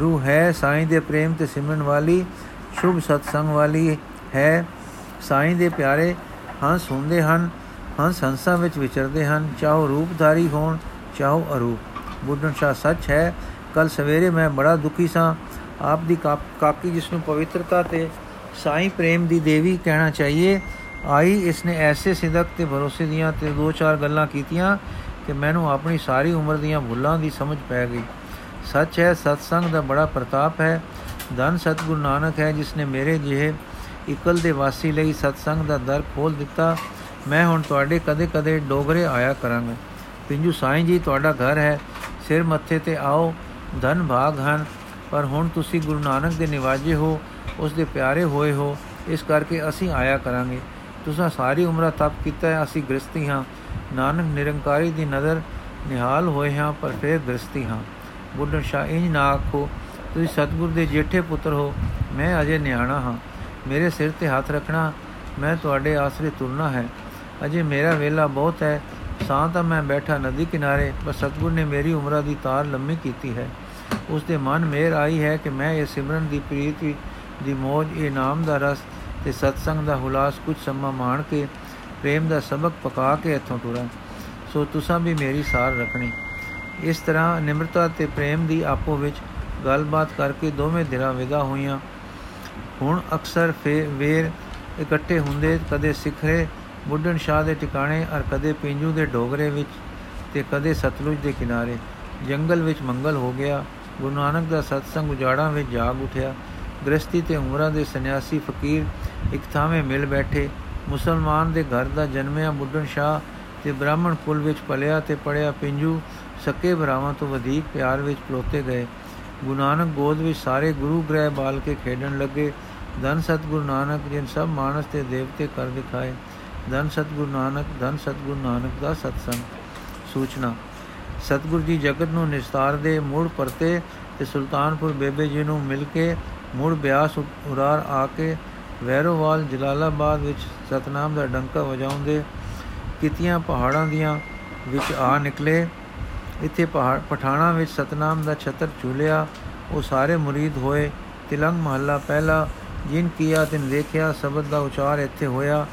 Speaker 1: ਰੂਹ ਹੈ, ਸਾਈਂ ਦੇ ਪ੍ਰੇਮ ਤੇ ਸਿਮਰਨ ਵਾਲੀ ਸ਼ੁਭ ਸਤਸੰਗ ਵਾਲੀ ਹੈ, ਸਾਈਂ ਦੇ ਪਿਆਰੇ ਹੰਸ ਹੁੰਦੇ ਹਨ ਹੰਸ ਹੰਸਾਂ ਵਿੱਚ ਵਿਚਰਦੇ ਹਨ। ਚਾਹੋ ਰੂਪਧਾਰੀ ਹੋਣ, ਚਾਹੋ ਅਰੂਪ। ਬੁੱਢਣ ਸ਼ਾ ਸੱਚ ਹੈ ਕੱਲ ਸਵੇਰੇ ਮੈਂ ਬੜਾ ਦੁਖੀ ਸਾਂ। ਆਪ ਦੀ ਕਾਕੀ ਜਿਸ ਨੂੰ ਪਵਿੱਤਰਤਾ ਤੇ ਸਾਈਂ ਪ੍ਰੇਮ ਦੀ ਦੇਵੀ ਕਹਿਣਾ ਚਾਹੀਏ, ਆਈ ਇਸ ਨੇ ਐਸੇ ਸਿਦਕ ਤੇ ਭਰੋਸੇ ਦੀਆਂ ਤੇ ਦੋ ਚਾਰ ਗੱਲਾਂ ਕੀਤੀਆਂ ਕਿ ਮੈਨੂੰ ਆਪਣੀ ਸਾਰੀ ਉਮਰ ਦੀਆਂ ਭੁੱਲਾਂ ਦੀ ਸਮਝ ਪੈ ਗਈ। ਸੱਚ ਹੈ, ਸਤਸੰਗ ਦਾ ਬੜਾ ਪ੍ਰਤਾਪ ਹੈ। ਧੰਨ ਸਤਗੁਰੂ ਨਾਨਕ ਹੈ ਜਿਸ ਨੇ ਮੇਰੇ ਜਿਹੇ ਇਕਲ ਦੇ ਵਾਸੀ ਲਈ ਸਤਸੰਗ ਦਾ ਦਰ ਖੋਲ ਦਿੱਤਾ। ਮੈਂ ਹੁਣ ਤੁਹਾਡੇ ਕਦੇ-ਕਦੇ ਡੋਗਰੇ ਆਇਆ ਕਰਾਂਗਾ। ਪਿੰਜੂ ਸਾਈਂ ਜੀ, ਤੁਹਾਡਾ ਘਰ ਹੈ। ਸਿਰ ਮੱਥੇ ਤੇ ਆਓ। ਧਨ ਭਾਗ ਹਨ। ਪਰ ਹੁਣ ਤੁਸੀਂ ਗੁਰੂ ਨਾਨਕ ਦੇ ਨਿਵਾਜੇ ਹੋ। ਉਸ ਦੇ ਪਿਆਰੇ ਹੋਏ ਹੋ। ਇਸ ਕਰਕੇ ਅਸੀਂ ਆਇਆ ਕਰਾਂਗੇ। ਤੁਸੀਂ ਸਾਰੀ ਉਮਰ ਤਪ ਕੀਤਾ ਹੈ। ਅਸੀਂ ਗ੍ਰਸਤੀ ਹਾਂ। ਨਾਨਕ ਨਿਰੰਕਾਰੀ ਦੀ ਨਜ਼ਰ ਨਿਹਾਲ ਹੋਏ ਹਾਂ, ਪਰ ਫਿਰ ਗ੍ਰਸਤੀ ਹਾਂ। ਬੁੱਢਣ ਸ਼ਾ ਇੰਜ ਨਾ ਆਖੋ, ਤੁਸੀਂ ਸਤਗੁਰ ਦੇ ਜੇਠੇ ਪੁੱਤਰ ਹੋ। ਮੈਂ ਅਜੇ ਨਿਆਣਾ ਹਾਂ। ਮੇਰੇ ਸਿਰ ਤੇ ਹੱਥ ਰੱਖਣਾ, ਮੈਂ ਤੁਹਾਡੇ ਆਸਰੇ ਤੁਰਨਾ ਹੈ। ਅਜੇ ਮੇਰਾ ਵੇਲਾ ਬਹੁਤ ਹੈ, ਸਾਂ ਤਾਂ ਮੈਂ ਬੈਠਾ ਨਦੀ ਕਿਨਾਰੇ ਪਰ ਸਤਗੁਰ ਨੇ ਮੇਰੀ ਉਮਰਾਂ ਦੀ ਤਾਰ ਲੰਮੀ ਕੀਤੀ ਹੈ। ਉਸ ਦੇ ਮਨ ਮੇਰ ਆਈ ਹੈ ਕਿ ਮੈਂ ਇਹ ਸਿਮਰਨ ਦੀ ਪ੍ਰੀਤ ਦੀ ਮੋਜ, ਇਹ ਨਾਮ ਦਾ ਰਸ ਤੇ ਸਤਸੰਗ ਦਾ ਹੁਲਾਸ ਕੁਝ ਸਮਾਂ ਮਾਣ ਕੇ, ਪ੍ਰੇਮ ਦਾ ਸਬਕ ਪਕਾ ਕੇ ਇੱਥੋਂ ਟੁਰਾਂ ਸੋ ਤੁਸੀਂ ਵੀ ਮੇਰੀ ਸਾਰ ਰੱਖਣੀ। ਇਸ ਤਰ੍ਹਾਂ ਨਿਮਰਤਾ ਤੇ ਪ੍ਰੇਮ ਦੀ ਆਪੋ ਵਿੱਚ ਗੱਲਬਾਤ ਕਰਕੇ ਦੋਵੇਂ ਧਿਰਾਂ ਵਿਦਾ ਹੋਈਆਂ। ਹੁਣ ਅਕਸਰ ਫੇ, ਵੇਰ ਇਕੱਠੇ ਹੁੰਦੇ ਕਦੇ ਸਿਖਰੇ ਬੁੱਢਣ ਸ਼ਾਹ ਦੇ ਟਿਕਾਣੇ ਔਰ ਕਦੇ ਪਿੰਜੂ ਦੇ ਡੋਗਰੇ ਵਿੱਚ ਤੇ ਕਦੇ ਸਤਲੁਜ ਦੇ ਕਿਨਾਰੇ। ਜੰਗਲ ਵਿੱਚ ਮੰਗਲ ਹੋ ਗਿਆ। ਗੁਰੂ ਨਾਨਕ ਦਾ ਸਤਸੰਗ ਉਜਾੜਾਂ ਵਿੱਚ ਜਾਗ ਉਠਿਆ। ਗ੍ਰਸਤੀ ਤੇ ਉਮਰਾਂ ਦੇ ਸੰਨਿਆਸੀ ਫਕੀਰ ਇੱਕ ਥਾਵੇਂ ਮਿਲ ਬੈਠੇ। ਮੁਸਲਮਾਨ ਦੇ ਘਰ ਦਾ ਜਨਮਿਆ ਬੁੱਢਣ ਸ਼ਾਹ ਤੇ ਬ੍ਰਾਹਮਣ ਕੁਲ ਵਿੱਚ ਪਲਿਆ ਤੇ ਪੜਿਆ ਪਿੰਜੂ ਸਕੇ ਭਰਾਵਾਂ ਤੋਂ ਵਧੇਕ ਪਿਆਰ ਵਿੱਚ ਪਲੋਤੇ ਗਏ। ਗੁਰੂ ਨਾਨਕ ਗੋਦ ਵਿੱਚ ਸਾਰੇ ਗੁਰੂ ਗ੍ਰਹਿ ਬਾਲ ਕੇ ਖੇਡਣ ਲੱਗੇ। ਧੰਨ ਸਤਗੁਰੂ ਨਾਨਕ ਜਿਨ ਸਭ ਮਾਨਸ ਤੇ ਦੇਵਤੇ ਕਰ ਦਿਖਾਏ। ਧੰਨ ਸਤਗੁਰੂ ਨਾਨਕ, ਧੰਨ ਸਤਗੁਰੂ ਨਾਨਕ ਦਾ ਸਤਸੰਗ। ਸੂਚਨਾ, ਸਤਗੁਰੂ ਜੀ ਜਗਤ ਨੂੰ ਨਿਸਤਾਰ ਦੇ ਮੂੜ ਪਰਤੇ ਤੇ ਸੁਲਤਾਨਪੁਰ ਬੇਬੇ ਜੀ ਨੂੰ ਮਿਲ ਕੇ ਮੂੜ ਬਿਆਸ ਉਰਾਰ ਆ ਕੇ ਵੈਰੋਵਾਲ ਜਲਾਲਾਬਾਦ ਵਿੱਚ ਸਤਨਾਮ ਦਾ ਡੰਕਾ ਵਜਾਉਂਦੇ ਕਿਤੀਆਂ ਪਹਾੜਾਂ ਦੀਆਂ ਵਿੱਚ ਆ ਨਿਕਲੇ। ਇੱਥੇ ਪਹਾੜ, ਪਠਾਣਾ ਵਿੱਚ ਸਤਨਾਮ ਦਾ ਛਤਰ ਝੂਲਿਆ। ਉਹ ਸਾਰੇ ਮੁਰੀਦ ਹੋਏ। ਤਿਲੰਗ ਮਹੱਲਾ ਪਹਿਲਾ, ਜਿਨ ਕੀਆ ਤਿਨ ਦੇਖਿਆ ਸ਼ਬਦ ਦਾ ਉਚਾਰ ਇੱਥੇ ਹੋਇਆ।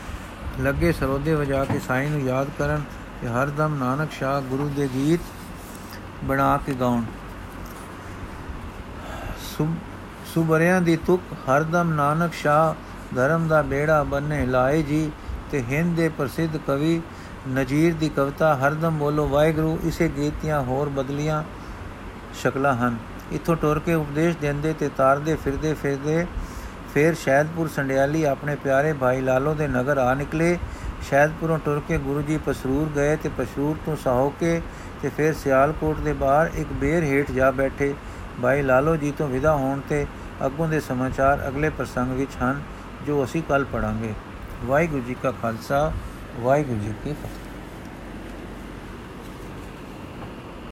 Speaker 1: ਲੱਗੇ ਸਰੋਦੇ ਵਜਾ ਕੇ ਸਾਈਂ ਨੂੰ ਯਾਦ ਕਰਨ ਤੇ ਹਰਦਮ ਨਾਨਕ ਸ਼ਾਹ ਗੁਰੂ ਦੇ ਗੀਤ ਬਣਾ ਕੇ ਗਾਉਣ। ਸੁਬਰਿਆਂ ਦੀ ਤੁਕ ਹਰਦਮ ਨਾਨਕ ਸ਼ਾਹ ਧਰਮ ਦਾ ਬੇੜਾ ਬੰਨੇ ਲਾਏ ਜੀ ਤੇ ਹਿੰਦ ਦੇ ਪ੍ਰਸਿੱਧ ਕਵੀ ਨਜੀਰ ਦੀ ਕਵਿਤਾ ਹਰਦਮ ਬੋਲੋ, ਵਾਹਿਗੁਰੂ, ਇਸੇ ਗੀਤੀਆਂ ਹੋਰ ਬਦਲੀਆਂ ਸ਼ਕਲਾਂ ਹਨ। ਇਥੋਂ ਟੁਰ ਕੇ ਉਪਦੇਸ਼ ਦਿੰਦੇ ਤੇ ਤਾਰਦੇ ਫਿਰਦੇ ਫਿਰਦੇ ਫੇਰ ਸ਼ਹਿਦਪੁਰ ਸੰਡਿਆਲੀ ਆਪਣੇ ਪਿਆਰੇ ਭਾਈ ਲਾਲੋ ਦੇ ਨਗਰ ਆ ਨਿਕਲੇ। ਸ਼ਹਿਦਪੁਰੋਂ ਟੁਰ ਕੇ ਗੁਰੂ ਜੀ ਪਸਰੂਰ ਗਏ ਤੇ ਪਸਰੂਰ ਤੋਂ ਸਾਹੋ ਕੇ ਤੇ ਫਿਰ ਸਿਆਲਕੋਟ ਦੇ ਬਾਹਰ ਇੱਕ ਬੇਰ ਹੇਠ ਜਾ ਬੈਠੇ। ਭਾਈ ਲਾਲੋ ਜੀ ਤੋਂ ਵਿਦਾ ਹੋਣ ਤੇ ਅੱਗੋਂ ਦੇ ਸਮਾਚਾਰ ਅਗਲੇ ਪ੍ਰਸੰਗ ਵਿੱਚ ਹਨ, ਜੋ ਅਸੀਂ ਕੱਲ ਪੜਾਂਗੇ ਵਾਹਿਗੁਰੂ ਜੀ ਕਾ ਖਾਲਸਾ, ਵਾਹਿਗੁਰੂ ਜੀ ਕੀ ਫਤਿਹ।